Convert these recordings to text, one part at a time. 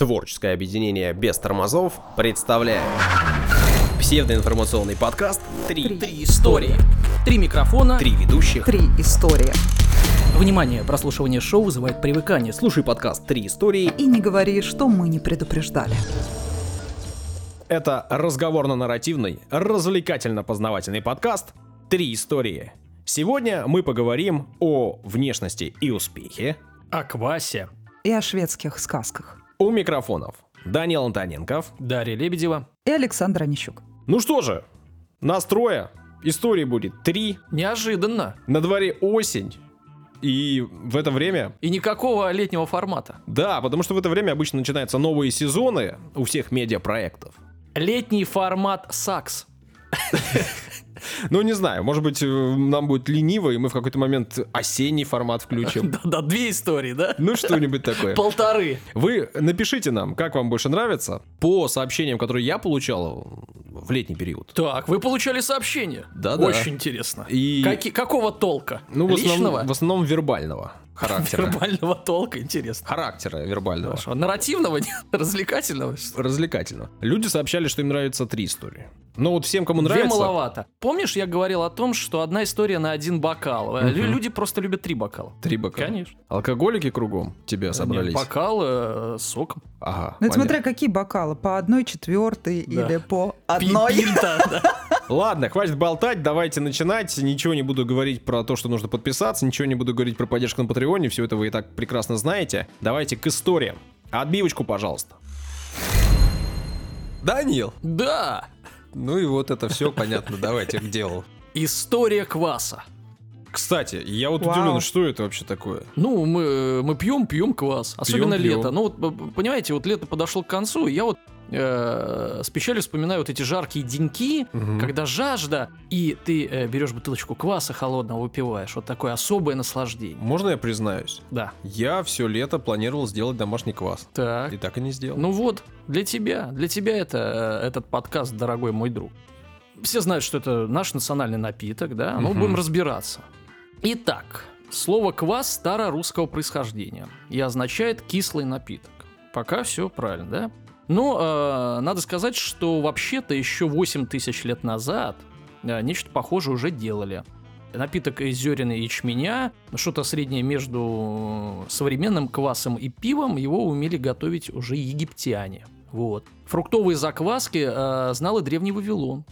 Творческое объединение без тормозов представляет псевдоинформационный подкаст «Три, Три истории. Три микрофона. Три ведущих». Три истории. Внимание, прослушивание шоу вызывает привыкание. Слушай подкаст Три истории. И не говори, что мы не предупреждали. Это разговорно-нарративный, развлекательно-познавательный подкаст «Три истории». Сегодня мы поговорим о внешности и успехе. о квасе. И о шведских сказках. У микрофонов Данил Антоненков. Дарья Лебедева. И Александр Онищук. Ну что же, настроя. Истории будет три. Неожиданно. На дворе осень. И в это время И никакого летнего формата. Да, потому что в это время обычно начинаются новые сезоны у всех медиапроектов. Летний формат САКС. Ну, не знаю, может быть, э, нам будет лениво, и мы в какой-то момент осенний формат включим. Да-да, две истории, да? Ну, что-нибудь такое. Полторы. Вы напишите нам, как вам больше нравится, по сообщениям, которые я получал в летний период. Так, вы получали сообщение. Да-да. Очень интересно. И- Каки- какого толка? Ну, в основном, Личного? в основном вербального характера. Вербального толка, интересно. Характера вербального. Хорошо. Нарративного, нет? развлекательного? Развлекательно. Люди сообщали, что им нравятся три истории. Но вот всем, кому Две нравится... маловато. Помнишь, я говорил о том, что одна история на один бокал. Лю- Люди просто любят три бокала. Три бокала. Конечно. Алкоголики кругом тебя собрались. Нет, Бокал э, с соком. Ага. Ну, это смотря какие бокалы. По одной четвертой Да. или по одной. пинта, да. Ладно, хватит болтать, давайте начинать. Ничего не буду говорить про то, что нужно подписаться, ничего не буду говорить про поддержку на Патреоне, все это вы и так прекрасно знаете. Давайте к историям. Отбивочку, пожалуйста. Данил. Да. Ну и вот это все понятно, давайте к делу. История кваса. Кстати, я вот Вау. удивлен, что это вообще такое? Ну, мы, мы пьем, пьем квас. Особенно пьем. лето. Ну, вот, понимаете, вот лето подошло к концу, и я вот э, с печалью вспоминаю вот эти жаркие деньки, Мгм. когда жажда, и ты э, берешь бутылочку кваса холодного, выпиваешь. Вот такое особое наслаждение. Можно я признаюсь? Да. Я все лето планировал сделать домашний квас. Так. И так и не сделал. Ну вот, для тебя, для тебя это э, этот подкаст, дорогой мой друг. Все знают, что это наш национальный напиток, да? Ну, Мгм. будем разбираться. Итак, слово квас старорусского происхождения и означает кислый напиток. Пока все правильно, да? Но э, надо сказать, что вообще-то еще 8 тысяч лет назад э, нечто похожее уже делали. Напиток из зерен и ячменя, что-то среднее между современным квасом и пивом, его умели готовить уже египтяне. Вот. Фруктовые закваски э, знал и древний Вавилон.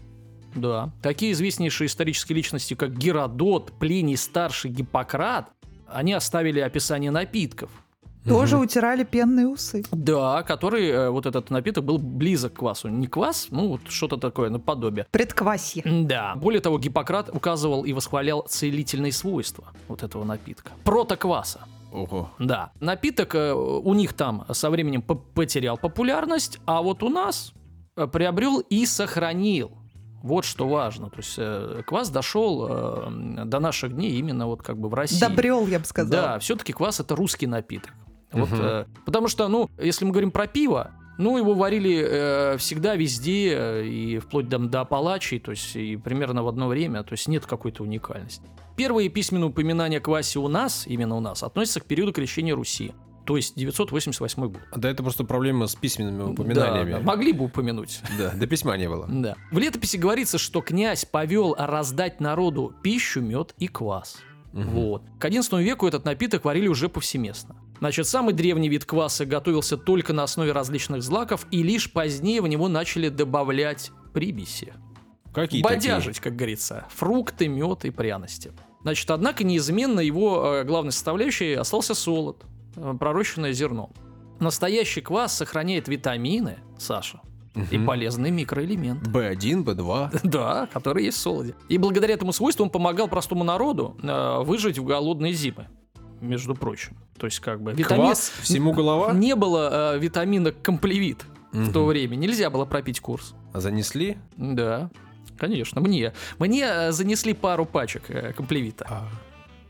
Да. Такие известнейшие исторические личности, как Геродот, Плиний Старший, Гиппократ, они оставили описание напитков. Тоже Мгм. утирали пенные усы. Да, который э, вот этот напиток был близок к квасу. Не квас, ну вот что-то такое наподобие. Предквасье. Да. Более того, Гиппократ указывал и восхвалял целительные свойства вот этого напитка. Протокваса. Ого. Да. Напиток э, у них там со временем по- потерял популярность, а вот у нас э, приобрел и сохранил. Вот что важно. То есть э, квас дошел э, до наших дней именно вот как бы в России. Добрел, я бы Да, сказала. все-таки квас это русский напиток. Вот, Мгм. э, потому что, ну, если мы говорим про пиво, ну, его варили э, всегда, везде, э, и вплоть до, до Апалачей, то есть и примерно в одно время, то есть нет какой-то уникальности. Первые письменные упоминания о квасе у нас, именно у нас, относятся к периоду крещения Руси, то есть 988 год. Да это просто проблема с письменными Да, упоминаниями. да, могли бы упомянуть. Да, до письма не было. Да. В летописи говорится, что князь повел раздать народу пищу, мед и квас. Мгм. Вот. К XI веку этот напиток варили уже повсеместно. Значит, самый древний вид кваса готовился только на основе различных злаков, и лишь позднее в него начали добавлять прибиси. Какие Бодяжить, как говорится. Фрукты, мед и пряности. Значит, однако неизменно его э, главной составляющей остался солод, э, пророщенное зерно. Настоящий квас сохраняет витамины, Саша, такие? и полезные микроэлементы. B1, B2. Да, который есть в солоде. И благодаря этому свойству он помогал простому народу э, выжить в голодные зимы. Между прочим. То есть, как бы... витамин- Квас, всему голова? Не было э, витамина комплевит в то время. Нельзя было пропить курс. А Занесли? Да, конечно, мне. Мне э, занесли пару пачек э, комплевита. А,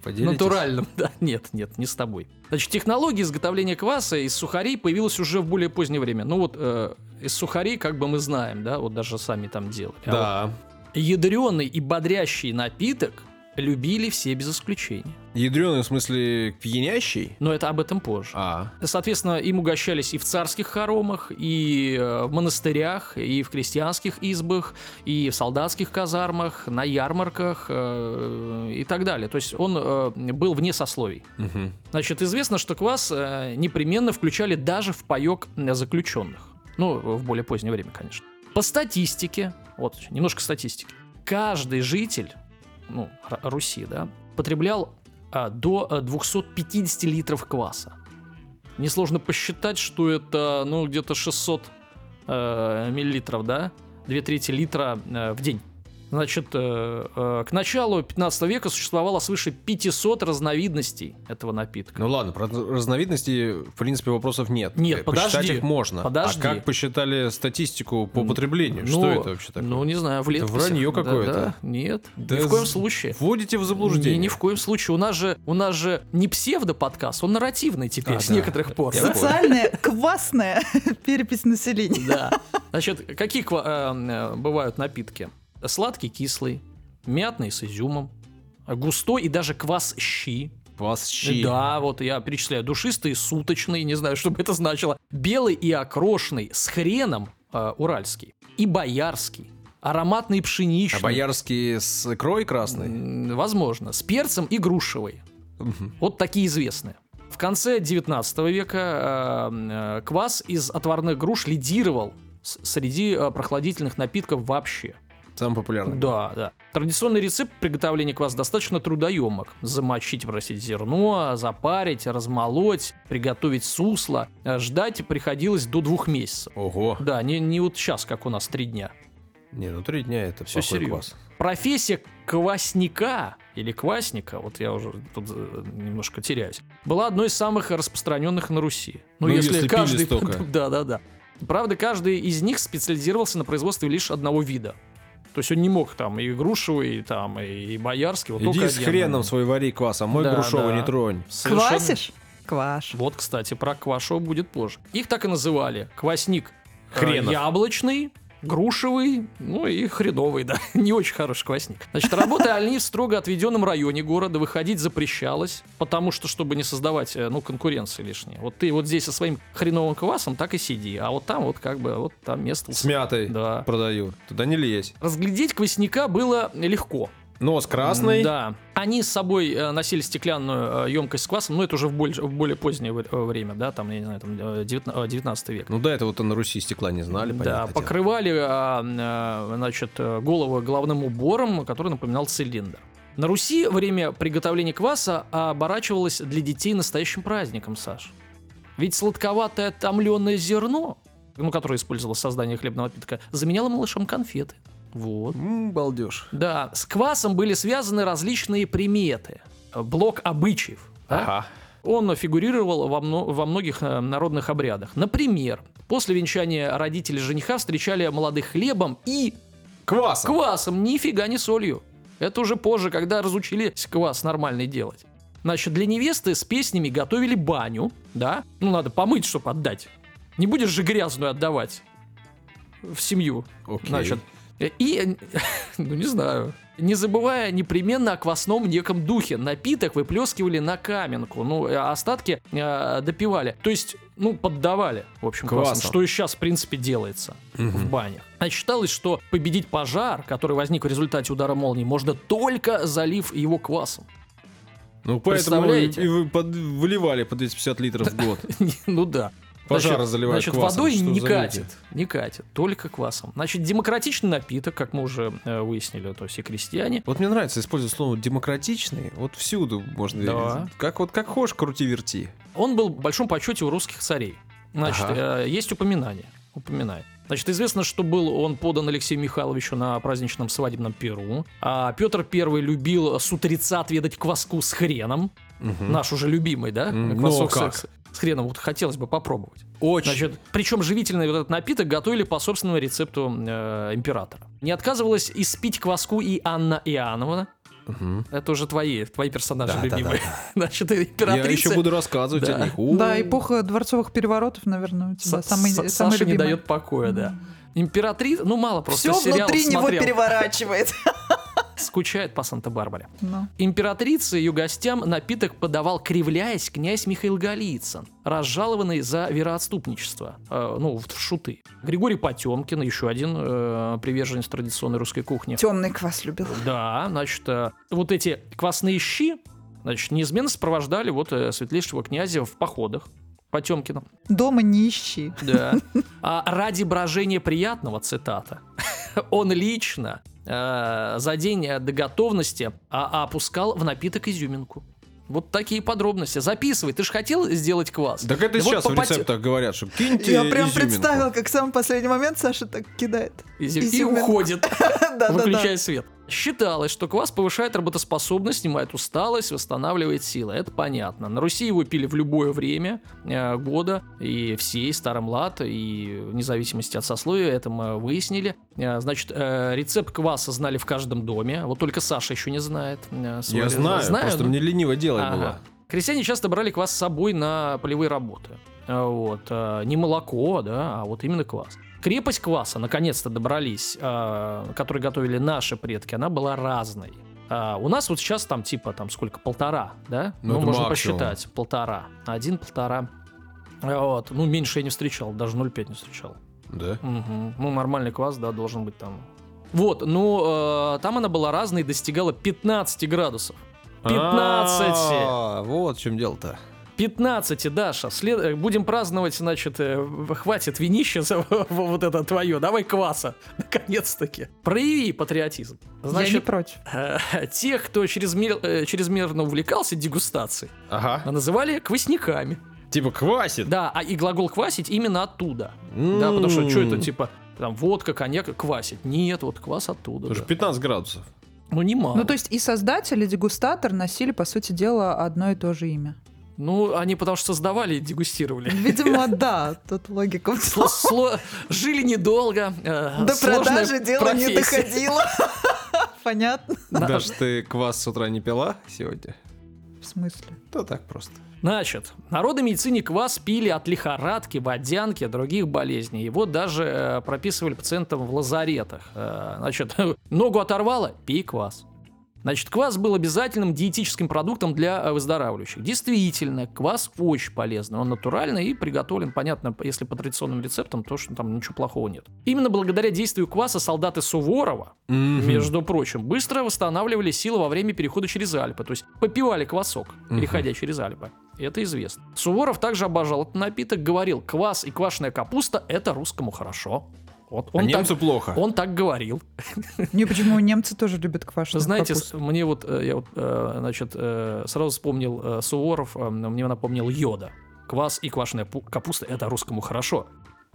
поделитесь? Натуральным, да. Нет, нет, не с тобой. Значит, технология изготовления кваса из сухарей появилась уже в более позднее время. Ну вот, э, из сухарей, как бы мы знаем, да, вот даже сами там делали. А вот Да. ядреный и бодрящий напиток любили все без исключения. Ядреный, в смысле, пьянящий? Но это об этом позже. А, Соответственно, им угощались и в царских хоромах, и э, в монастырях, и в крестьянских избах, и в солдатских казармах, на ярмарках э, и так далее. То есть он э, был вне сословий. мгм. Значит, известно, что квас э, непременно включали даже в паек заключенных. Ну, в более позднее время, конечно. По статистике, вот немножко статистики, каждый житель ну, Руси, да, потреблял а, до а, 250 литров кваса. Несложно посчитать, что это, ну, где-то 600 э, миллилитров, да? Две трети литра э, в день. Значит, э, э, к началу 15 века существовало свыше 500 разновидностей этого напитка. Ну ладно, про разновидности, в принципе, вопросов нет. Нет, Э, Посчитать подожди, их можно. подожди. А как посчитали статистику по потреблению? Ну, Что это вообще такое? Ну, не знаю, в Это летописях. вранье Да, какое-то. да, нет, Да ни в коем случае. Вводите в заблуждение. Не, ни в коем случае. У нас же, у нас же не псевдо-подкаст, он нарративный теперь А, с да. некоторых пор. Я да? Социальная квасная перепись населения. Да. Значит, какие э, бывают напитки? Сладкий, кислый, мятный с изюмом, густой и даже квас щи. Вас щи. Да, вот я перечисляю. Душистый, суточный, не знаю, что бы это значило. Белый и окрошенный с хреном э, уральский. И боярский. Ароматный пшеничный. А боярский с икрой красной? Возможно. С перцем и грушевый. Мгм. Вот такие известные. В конце 19 века э, э, квас из отварных груш лидировал среди прохладительных напитков вообще. Самый популярный. Да, да. Традиционный рецепт приготовления кваса достаточно трудоемок. Замочить, простите, зерно, запарить, размолоть, приготовить сусло. Э, Ждать приходилось до двух месяцев. Ого. Да, не, не вот сейчас, как у нас, три дня. Не, ну три дня это Все серьезно. квас. Профессия квасника или квасника, вот я уже тут э, немножко теряюсь, была одной из самых распространенных на Руси. Ну, если пили каждый... Да, да, да. Правда, каждый из них специализировался на производстве лишь одного вида. То есть он не мог там и грушевый, и там, и боярский. Вот Иди с один. хреном свой вари квас, а мой Да, грушовый да. не тронь. Совершенно- Квасишь? Кваш. Вот, кстати, про квашево будет позже. Их так и называли. Квасник э, Хренов. яблочный, грушевый, ну и хреновый, да. Не очень хороший квасник. Значит, работая они в строго отведенном районе города, выходить запрещалось, потому что, чтобы не создавать, э, ну, конкуренции лишней. Вот ты вот здесь со своим хреновым квасом так и сиди, а вот там вот как бы, вот там место... С мятой Да. продают. Туда не лезь. Разглядеть квасника было легко. Нос красный. Да. Они с собой э, носили стеклянную емкость с квасом, но это уже в более, в более позднее э, время, да, там, я не знаю, там, э, 19, 19 век. Ну да, это вот на Руси стекла не знали, да, дело. покрывали, а, значит, э, голову головным убором, который напоминал цилиндр. На Руси время приготовления кваса оборачивалось для детей настоящим праздником, Саш. Ведь сладковатое томленое зерно, ну, которое использовалось в создании хлебного напитка, заменяло малышам конфеты. Вот. М, балдеж. Да, с квасом были связаны различные приметы. Блок обычаев. да? Ага. Он фигурировал во, мно- во многих э, народных обрядах. Например, после венчания родители жениха встречали молодых хлебом и Квасом. квасом, нифига не солью. Это уже позже, когда разучились квас нормальный делать. Значит, для невесты с песнями готовили баню, да? Ну, надо помыть, чтобы отдать. Не будешь же грязную отдавать в семью. Окей. Значит, и, ну не знаю, не забывая непременно о квасном неком духе. Напиток выплескивали на каменку, ну, а остатки э, допивали. То есть, ну, поддавали, в общем, квасом, Квасом. что и сейчас, в принципе, делается в банях. А считалось, что победить пожар, который возник в результате удара молнии, можно только залив его квасом. Ну поэтому Представляете? и вы под- выливали по 250 литров в год. ну да. Пожар Значит, заливают Значит, квасом, водой не катит, не катит, только квасом. Значит, демократичный напиток, как мы уже э, выяснили, то есть и крестьяне. Вот мне нравится использовать слово демократичный. Вот всюду можно. Да. Как вот как хочешь, крути-верти. Он был в большом почете у русских царей. Значит, Ага. э, есть упоминание. Упоминает. Значит, известно, что был он подан Алексею Михайловичу на праздничном свадебном перу. А Петр I любил с утреца отведать кваску с хреном. Мгм. Наш уже любимый, да? Квасок ну, как? с, с хреном. Вот хотелось бы попробовать. Очень. Значит, причем живительный вот этот напиток готовили по собственному рецепту э, императора. Не отказывалась испить кваску и Анна Иоанновна. Мгм. Это уже твои, твои персонажи Да, да, любимые. Значит, Я императрица... еще буду рассказывать Да. о них. У. Да, эпоха дворцовых переворотов, наверное, у тебя С- самый, С- самый Саша не любимый. дает покоя, да. Императрица, ну мало просто Все внутри него смотрел. переворачивает. Скучает по Санта-Барбаре. Ну. Императрице и ее гостям напиток подавал, кривляясь, князь Михаил Голицын, разжалованный за вероотступничество, э, ну, в шуты. Григорий Потемкин, еще один э, приверженец традиционной русской кухни. Темный квас любил. Да, значит, э, вот эти квасные щи, значит, неизменно сопровождали вот э, светлейшего князя в походах. Потемкина. Дома не ищи. Да. А ради брожения приятного, цитата, он лично э, за день до готовности а, опускал в напиток изюминку. Вот такие подробности. Записывай. Ты же хотел сделать квас? Так это И вот сейчас по в поте- рецептах говорят, что киньте Я прям изюминку. представил, как в самый последний момент Саша так кидает. Изю- И уходит. Выключая свет. Считалось, что квас повышает работоспособность, снимает усталость, восстанавливает силы. Это понятно. На Руси его пили в любое время э, года, и все, и старый млад, и вне зависимости от сословия, это мы выяснили. Э, значит, э, рецепт кваса знали в каждом доме, вот только Саша еще не знает. э, свой Я рецепт. знаю, просто ну. мне лениво делать Ага. было. Крестьяне часто брали квас с собой на полевые работы. А, Вот. а, Не молоко, да, а вот именно квас. Крепость кваса, наконец-то добрались, который готовили наши предки, она была разной. А, у нас вот сейчас там типа там сколько, полтора, да? Ну, это можно максимум. посчитать, полтора. Один, полтора. А, Вот. Ну, меньше я не встречал, даже 0,5 не встречал. Да. Мгм. Ну, нормальный квас, да, должен быть там. Вот, ну, э, там она была разной достигала 15 градусов. 15! А, Вот в чем дело-то. 15, Даша. След... э, Будем праздновать, значит, э, хватит винища за вот это твое. Давай кваса. Наконец-таки. Прояви патриотизм. Я не Значит, против. э, тех, кто чрезмер- э, чрезмерно увлекался дегустацией, Ага. называли квасниками. Типа квасит. Да, а и глагол квасить именно оттуда. Да, потому что что это, типа, там, водка, коньяк, квасить. Нет, вот квас оттуда. Потому что да. 15 градусов. Ну, немало. Ну, то есть и создатель, и дегустатор носили, по сути дела, одно и то же имя. Ну, они потому что создавали и дегустировали. Видимо, да, тут логика в Сло- том. сло- Жили недолго. э, До продажи дело не доходило. Понятно. Даже ты квас с утра не пила сегодня? В смысле? То так просто. Значит, народы медицине квас пили от лихорадки, водянки, других болезней. Его даже э, прописывали пациентам в лазаретах. Э, значит, ногу оторвало? Пей квас. Значит, квас был обязательным диетическим продуктом для э, выздоравливающих. Действительно, квас очень полезный. Он натуральный и приготовлен, понятно, если по традиционным рецептам, то что там ничего плохого нет. Именно благодаря действию кваса солдаты Суворова, между прочим, быстро восстанавливали силы во время перехода через Альпы. То есть попивали квасок, переходя через Альпы. Это известно. Суворов также обожал этот напиток, говорил, квас и квашеная капуста – это русскому хорошо. Вот А он, немцу так, плохо. он так говорил. Не, почему немцы тоже любят квашеную Знаете, капусту. мне вот, э, я вот, э, значит, э, сразу вспомнил Суворов, мне напомнил Йода. Квас и квашеная пу- капуста – это русскому хорошо.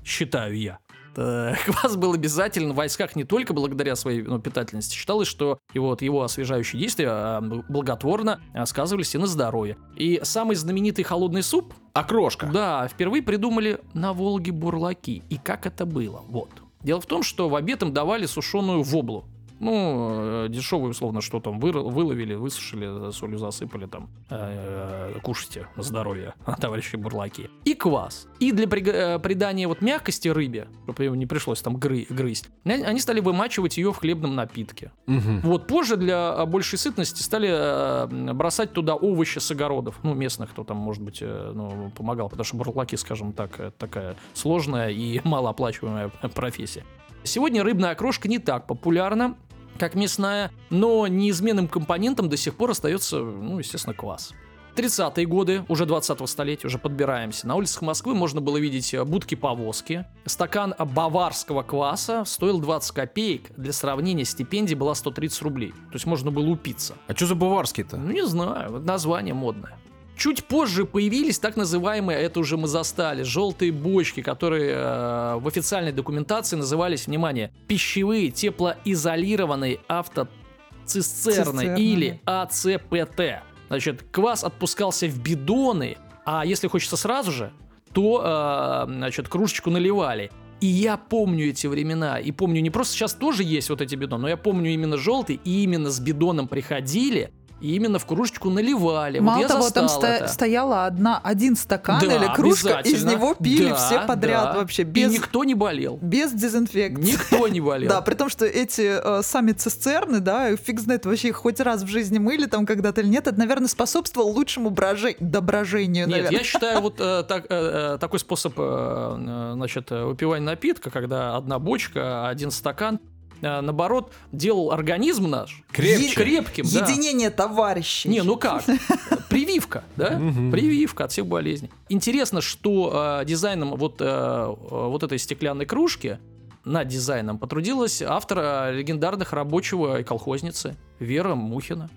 Считаю я. Квас был обязателен в войсках не только благодаря своей ну, питательности. Считалось, что его, вот, его освежающие действия а, благотворно а, сказывались и на здоровье. И самый знаменитый холодный суп, Окрошка. да, впервые придумали на Волге бурлаки. И как это было? Вот. Дело в том, что в обед им давали сушеную воблу. Ну, э, дешевую, условно, что там выр- выловили, высушили, солью засыпали там. э, кушайте на здоровье, товарищи бурлаки. И квас. И для э, придания вот мягкости рыбе, чтобы ее не пришлось там гры- грызть, они стали вымачивать ее в хлебном напитке. Мгм. Вот позже для большей сытности стали э, бросать туда овощи с огородов. Ну, местных, кто там, может быть, э, ну, помогал. Потому что бурлаки, скажем так, такая сложная и малооплачиваемая профессия. Сегодня рыбная окрошка не так популярна, как мясная, но неизменным компонентом до сих пор остается, ну, естественно, квас. 30-е годы, уже 20-го столетия, уже подбираемся. На улицах Москвы можно было видеть э, будки-повозки. Стакан баварского кваса стоил 20 копеек. Для сравнения, стипендия была 130 рублей. То есть можно было упиться. А что за баварский-то? Ну, не знаю, название модное. Чуть позже появились так называемые, это уже мы застали, желтые бочки, которые э, в официальной документации назывались, внимание, пищевые теплоизолированные автоцистерны Цистерны, или АЦПТ. Значит, квас отпускался в бидоны, а если хочется сразу же, то, э, значит, кружечку наливали. И я помню эти времена, и помню, не просто сейчас тоже есть вот эти бидоны, но я помню именно желтый, и именно с бидоном приходили, И именно в кружечку наливали. Мало вот того, там это. стояла одна, один стакан Да, или кружка, из него пили Да, все подряд да. вообще, И без, никто не болел. без дезинфекции. Никто не болел. Да, при том, что эти э, сами цистерны, да, фиг знает, вообще их хоть раз в жизни мыли там когда-то или нет, это, наверное, способствовало лучшему броже... доброжению, Нет, наверное. я считаю, вот э, так, э, такой способ э, значит, выпивания напитка, когда одна бочка, один стакан, наоборот, делал организм наш Крепче. крепким. да. Единение товарищей. Не, ну как? Прививка, да? Прививка от всех болезней. Интересно, что э, дизайном вот, э, э, вот этой стеклянной кружки над дизайном потрудилась автор э, легендарных рабочего и колхозницы Вера Мухина.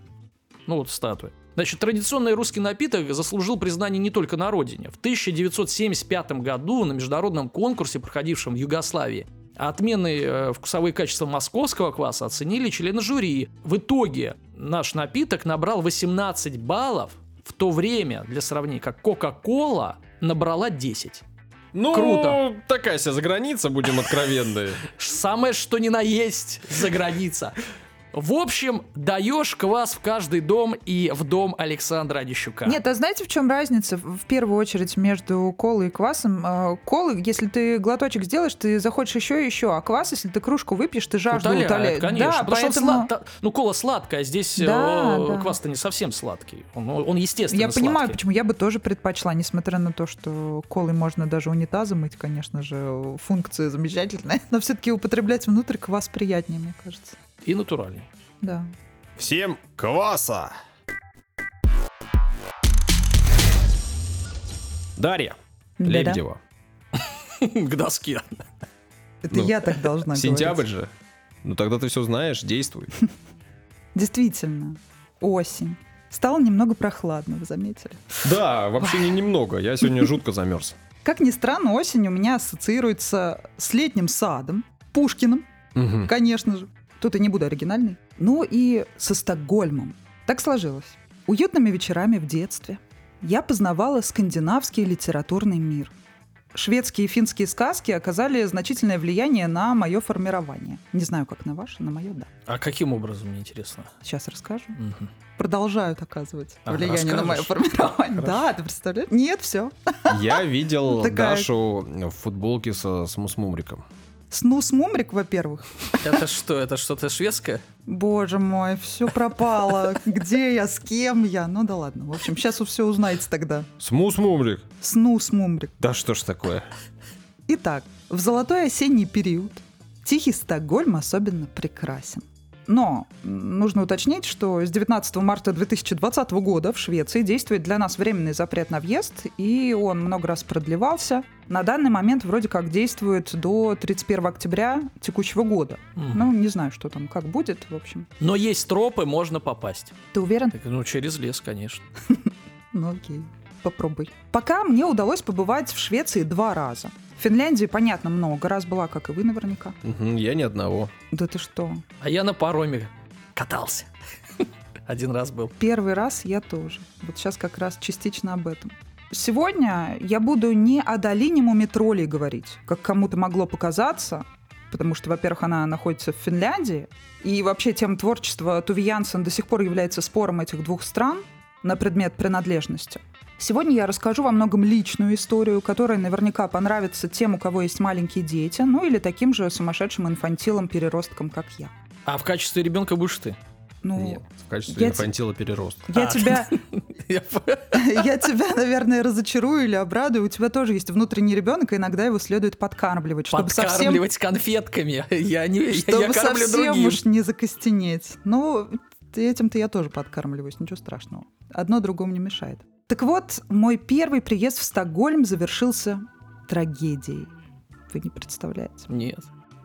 Ну вот статуя. Значит, традиционный русский напиток заслужил признание не только на родине. В 1975 году на международном конкурсе, проходившем в Югославии, отменные э, вкусовые качества московского кваса оценили члены жюри. В итоге наш напиток набрал 18 баллов, в то время, для сравнения, как Кока-Кола набрала 10. Ну, Круто. такая себе заграница, будем откровенны. Самое что ни на есть за граница. В общем, даешь квас в каждый дом и в дом Александра Онищука. Нет, а знаете, в чем разница? В первую очередь между колой и квасом. Э, Колы, если ты глоточек сделаешь, ты захочешь еще и еще, а квас, если ты кружку выпьешь, ты жажду Утоляет, утоляет. конечно. Да, потому что поэтому... слад- та- Ну, кола сладкая, а здесь Да, э, да. квас-то не совсем сладкий. Он, он естественно Я понимаю, сладкий. почему я бы тоже предпочла, несмотря на то, что колой можно даже унитазы мыть, конечно же, функция замечательная, но все-таки употреблять внутрь квас приятнее, мне кажется. И натуральный. Да. Всем кваса! Дарья Да-да. Лебедева. К доске. Это Ну, я так должна Сентябрь говорить. же. Ну тогда ты все знаешь, действуй. Действительно, осень. Стало немного прохладно, вы заметили? Да, вообще не немного. Я сегодня жутко замерз. Как ни странно, осень у меня ассоциируется с летним садом, Пушкиным, Мгм. конечно же. Тут и не буду оригинальной. Ну и со Стокгольмом. Так сложилось. Уютными вечерами в детстве я познавала скандинавский литературный мир. Шведские и финские сказки оказали значительное влияние на мое формирование. Не знаю, как на ваше, на мое, да. А каким образом, мне интересно? Сейчас расскажу. Мгм. Продолжают оказывать А, влияние на мое формирование. Хорошо. Да, ты представляешь? Нет, все. Я видел Такая- Дашу в футболке со смусмумриком. Снус Мумрик, во-первых. Это что, это что-то шведское? Боже мой, все пропало. Где я, с кем я? Ну да ладно. В общем, сейчас вы все узнаете тогда. Смусмумрик? Снус Мумрик. Да что ж такое? Итак, в золотой осенний период Тихий Стокгольм особенно прекрасен. Но нужно уточнить, что с 19 марта 2020 года в Швеции действует для нас временный запрет на въезд, и он много раз продлевался. На данный момент вроде как действует до 31 октября текущего года. Мгм. Ну, не знаю, что там, как будет, в общем. Но есть тропы, можно попасть. Ты уверен? Так, Ну, через лес, конечно. Ну окей, попробуй. Пока мне удалось побывать в Швеции два раза. В Финляндии, понятно, много раз была, как и вы наверняка. Мгм, Я ни одного. Да ты что? А я на пароме катался. Один раз был. Первый раз я тоже. Вот сейчас как раз частично об этом. Сегодня я буду не о долине Мумитролей говорить, как кому-то могло показаться, потому что, во-первых, она находится в Финляндии, и вообще тема творчества Янсен до сих пор является спором этих двух стран на предмет принадлежности. Сегодня я расскажу во многом личную историю, которая наверняка понравится тем, у кого есть маленькие дети, ну или таким же сумасшедшим инфантилом-переростком, как я. А в качестве ребенка будешь ты? Ну, Нет, в качестве я инфантила перерост. я А, тебя Я тебя, наверное, разочарую или обрадую. У тебя тоже есть внутренний ребенок, и иногда его следует подкармливать, чтобы совсем, Подкармливать конфетками. Я не чтобы я кормлю совсем другим. уж не закостенеть. Ну, этим-то я тоже подкармливаюсь, ничего страшного. Одно другому не мешает. Так вот, мой первый приезд в Стокгольм завершился трагедией. Вы не представляете. Нет.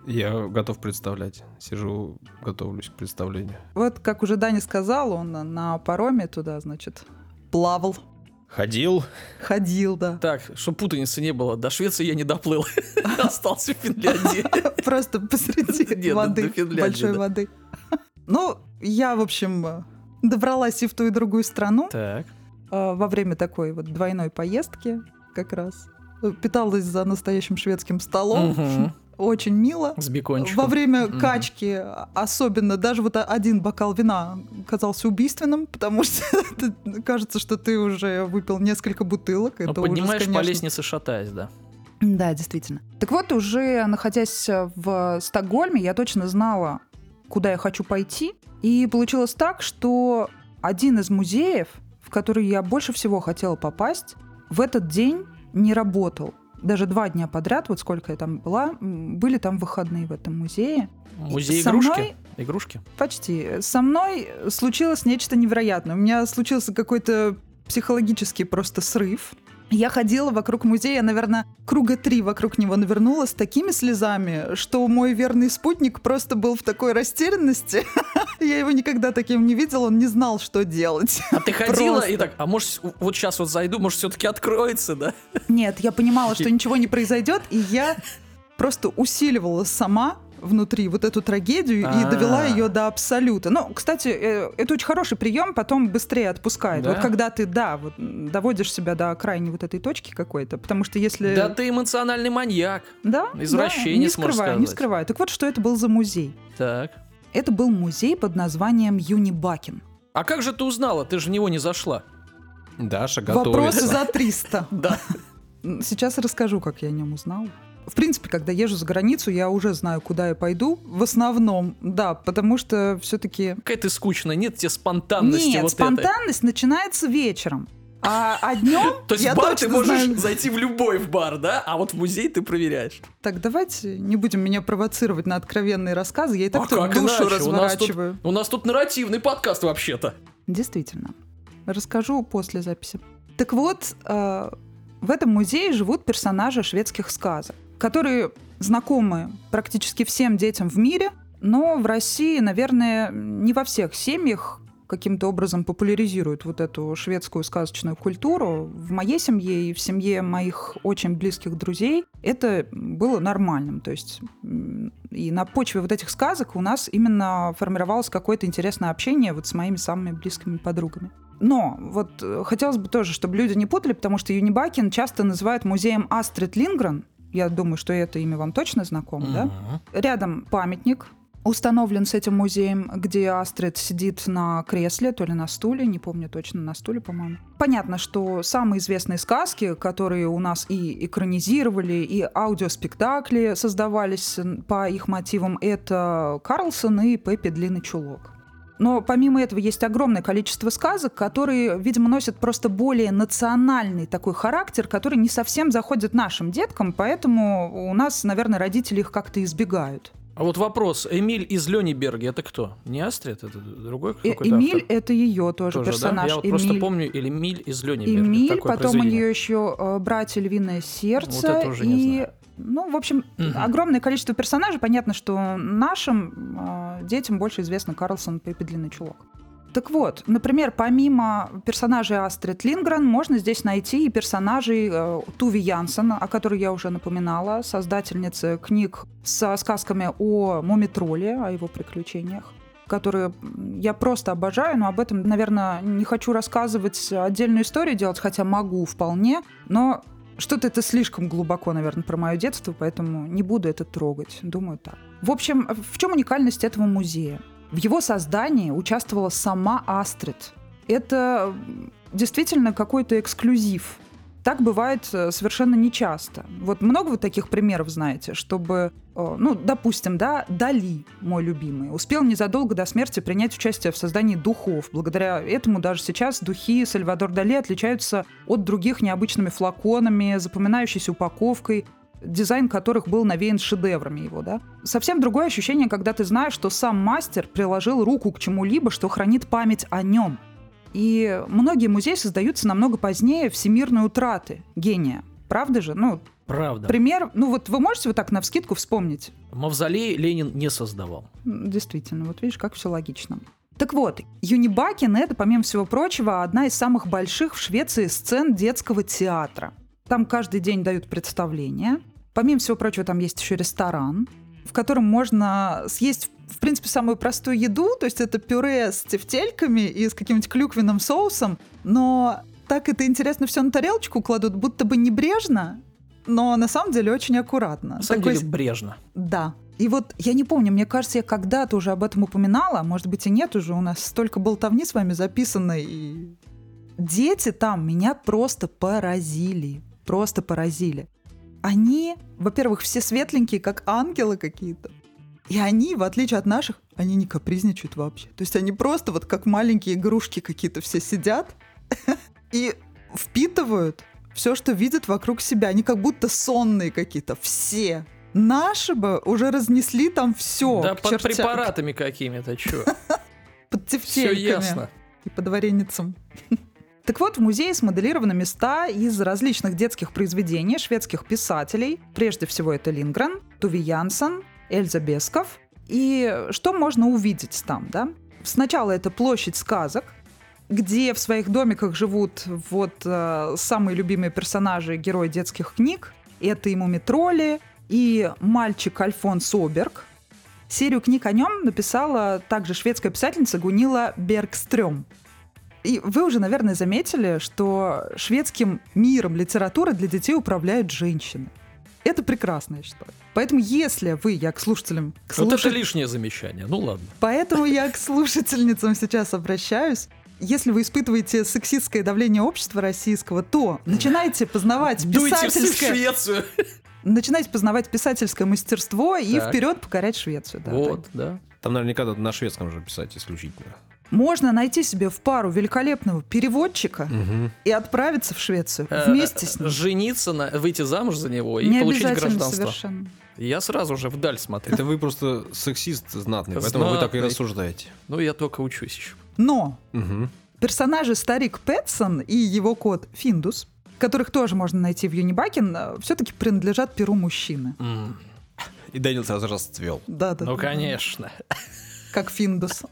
Я готов представлять. Сижу, готовлюсь к представлению. Вот, как уже Даня сказал, он на- пароме туда, значит, плавал, Ходил. ходил, да. Так, чтобы путаницы не было, до Швеции я не доплыл. Остался в Финляндии. Просто посреди воды, большой воды. Ну, я, в общем, добралась и в ту, и в другую страну Так. э, во время такой вот двойной поездки как раз. Э, Питалась за настоящим шведским столом. Мгм. очень мило. С бекончиком. Во время Мгм. качки особенно, даже вот один бокал вина казался убийственным, потому что кажется, что ты уже выпил несколько бутылок. Ну, Это ужас, поднимаешь по конечно. лестнице, шатаясь, да. Да, действительно. Так вот, уже находясь в Стокгольме, я точно знала, куда я хочу пойти. И получилось так, что один из музеев, в который я больше всего хотела попасть, в этот день не работал. Даже два дня подряд, вот сколько я там была, были там выходные в этом музее. Музей игрушки? мной- Игрушки? Почти. Со мной случилось нечто невероятное. У меня случился какой-то психологический просто срыв. Я ходила вокруг музея, наверное, круга три вокруг него навернула с такими слезами, что мой верный спутник просто был в такой растерянности. Я его никогда таким не видела, он не знал, что делать. А ты ходила Просто. и так, а может, вот сейчас вот зайду, может, все-таки откроется, да? Нет, я понимала, что ничего не произойдет, и я просто усиливала сама внутри вот эту трагедию и А. довела ее до абсолюта. Ну, кстати, э, это очень хороший прием, потом быстрее отпускает. Да? Вот когда ты, да, вот доводишь себя до крайней вот этой точки какой-то, потому что если... Да ты эмоциональный маньяк. да, извращенец, да, не скрываю, не скрываю. Так вот, что это был за музей? Так. Это был музей под названием Юнибакин. А как же ты узнала? Ты же в него не зашла. Даша Вопросы готовится. за 300. Да. Сейчас расскажу, как я о нем узнала. В принципе, когда езжу за границу, я уже знаю, куда я пойду. В основном, да, потому что все-таки... Какая ты скучная, нет тебе спонтанности Нет, вот этой. спонтанность начинается вечером. А, а днем То есть в бар ты можешь знаю- зайти в любой в бар, да? А вот в музей ты проверяешь. Так, давайте не будем меня провоцировать на откровенные рассказы. Я и так а тут душу иначе? У нас, тут, разворачиваю. у нас тут нарративный подкаст вообще-то. Действительно. Расскажу после записи. Так вот, э, в этом музее живут персонажи шведских сказок, которые знакомы практически всем детям в мире, но в России, наверное, не во всех семьях каким-то образом популяризируют вот эту шведскую сказочную культуру. В моей семье и в семье моих очень близких друзей это было нормальным. То есть и на почве вот этих сказок у нас именно формировалось какое-то интересное общение вот с моими самыми близкими подругами. Но вот э, хотелось бы тоже, чтобы люди не путали, потому что Юнибакин часто называют музеем Астрид Лингрен. Я думаю, что это имя вам точно знакомо, да? Мгм. Рядом памятник установлен с этим музеем, где Астрид сидит на кресле, то ли на стуле, не помню точно, на стуле, по-моему. Понятно, что самые известные сказки, которые у нас и экранизировали, и аудиоспектакли создавались по их мотивам, это Карлсон и Пеппи Длинный Чулок. Но помимо этого есть огромное количество сказок, которые, видимо, носят просто более национальный такой характер, который не совсем заходит нашим деткам, поэтому у нас, наверное, родители их как-то избегают. А вот вопрос. Эмиль из Лёниберга, это кто? Не Астрид? Это другой Э, какой-то Эмиль автор? это ее тоже, Тоже, да? персонаж. Я вот просто Эмиль. помню Эмиль из Лёниберга. Эмиль, потом у нее еще э, братья Львиное сердце. Вот это уже не и, знаю. Ну, в общем, Мгм. огромное количество персонажей. Понятно, что нашим э, детям больше известно Карлсон Пеппи Длинный Чулок. Так вот, например, помимо персонажей Астрид Лингрен, можно здесь найти и персонажей э, Туви Янсен, о которой я уже напоминала, создательницы книг со сказками о Мумитроле, о его приключениях которые я просто обожаю, но об этом, наверное, не хочу рассказывать отдельную историю делать, хотя могу вполне, но что-то это слишком глубоко, наверное, про мое детство, поэтому не буду это трогать. Думаю так. В общем, в чем уникальность этого музея? В его создании участвовала сама Астрид. Это действительно какой-то эксклюзив. Так бывает э, совершенно нечасто. Вот много вы таких примеров знаете, чтобы, ну, допустим, да, Дали, мой любимый, успел незадолго до смерти принять участие в создании духов. Благодаря этому даже сейчас духи Сальвадор Дали отличаются от других необычными флаконами, запоминающейся упаковкой, дизайн которых был навеян шедеврами его, да. Совсем другое ощущение, когда ты знаешь, что сам мастер приложил руку к чему-либо, что хранит память о нем. И многие музеи создаются намного позднее всемирной утраты гения. Правда же? Ну, Правда. пример, ну вот вы можете вот так навскидку вспомнить? Мавзолей Ленин не создавал. Действительно, вот видишь, как все логично. Так вот, Юнибакин — это, помимо всего прочего, одна из самых больших в Швеции сцен детского театра. Там каждый день дают представления. Помимо всего прочего, там есть еще ресторан, в котором можно съесть, в принципе, самую простую еду, то есть это пюре с тефтельками и с каким-нибудь клюквенным соусом, но так это интересно все на тарелочку кладут, будто бы небрежно, но на самом деле очень аккуратно. На самом Такой деле брежно. Да. И вот я не помню, мне кажется, я когда-то уже об этом упоминала, может быть и нет уже, у нас столько болтовни с вами записано, и дети там меня просто поразили, просто поразили. Они, во-первых, все светленькие, как ангелы какие-то. И они, в отличие от наших, они не капризничают вообще. То есть они просто вот как маленькие игрушки какие-то все сидят и впитывают все, что видят вокруг себя. Они как будто сонные какие-то, все. Наши бы уже разнесли там все. Да под препаратами какими-то, чё? Под Все тефтельками ясно. и под вареницем. Так вот, в музее смоделированы места из различных детских произведений шведских писателей. Прежде всего, это Лингрен, Туви Янсен, Эльза Бесков. И что можно увидеть там, да? Сначала это площадь сказок, где в своих домиках живут вот э, самые любимые персонажи, герои детских книг. Это ему Метроли и мальчик Альфонс Оберг. Серию книг о нем написала также шведская писательница Гунила Бергстрём. И вы уже, наверное, заметили, что шведским миром литературы для детей управляют женщины. Это прекрасно, я считаю. Поэтому, если вы, я к слушателям... К Вот это лишнее замечание. Ну ладно. Поэтому я к слушательницам сейчас обращаюсь. Если вы испытываете сексистское давление общества российского, то начинайте познавать Дуйте все в писательское, Швецию. начинайте познавать писательское мастерство и Так. вперед покорять Швецию. да, Вот, да. Там наверняка надо на шведском же писать исключительно. Можно найти себе в пару великолепного переводчика Мгм. и отправиться в Швецию Э, вместе с ним. Жениться, на, выйти замуж за него и Не получить гражданство. совершенно. Я сразу же вдаль смотрю. Это вы просто сексист знатный, поэтому вы так и Знатный. рассуждаете. Ну, я только учусь еще. Но Мгм. персонажи старик Пэтсон и его кот Финдус, которых тоже можно найти в Юнибакин, все-таки принадлежат перу мужчины. И Дэниел сразу расцвел. Да, да. Ну, да. конечно. Как Финдус.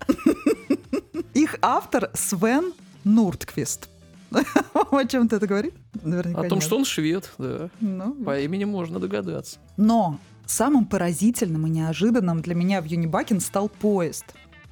Их автор Свен Нуртквист. О чем-то это говорит? Наверняка О том, нет. что он швед, да. Ну, По имени можно догадаться. Но самым поразительным и неожиданным для меня в Юнибакин стал поезд.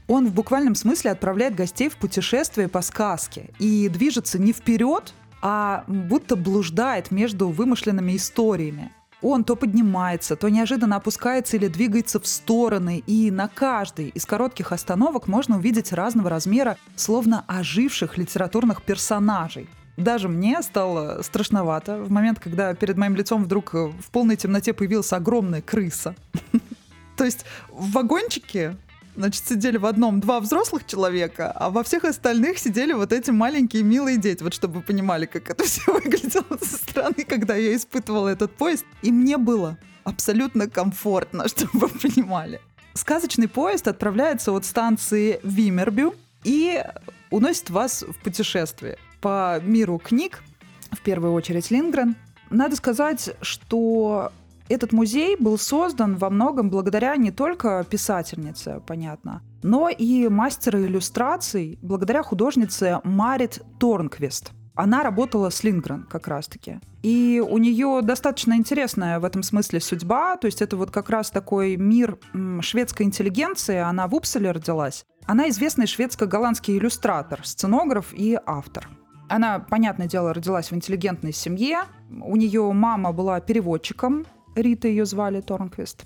Он в буквальном смысле отправляет гостей в путешествие по сказке и движется не вперед, а будто блуждает между вымышленными историями. Он то поднимается, то неожиданно опускается или двигается в стороны, и на каждой из коротких остановок можно увидеть разного размера, словно оживших литературных персонажей. Даже мне стало страшновато в момент, когда перед моим лицом вдруг в полной темноте появилась огромная крыса. То есть в вагончике Значит, сидели в одном два взрослых человека, а во всех остальных сидели вот эти маленькие милые дети. Вот чтобы вы понимали, как это все выглядело со стороны, когда я испытывала этот поезд. И мне было абсолютно комфортно, чтобы вы понимали. Сказочный поезд отправляется от станции Вимербю и уносит вас в путешествие по миру книг, в первую очередь Лингрен. Надо сказать, что этот музей был создан во многом благодаря не только писательнице, понятно, но и мастеру иллюстраций, благодаря художнице Марит Торнквист. Она работала с Лингрен как раз-таки. И у нее достаточно интересная в этом смысле судьба. То есть это вот как раз такой мир шведской интеллигенции. Она в Упселе родилась. Она известный шведско-голландский иллюстратор, сценограф и автор. Она, понятное дело, родилась в интеллигентной семье. У нее мама была переводчиком, Рита ее звали Торнквист.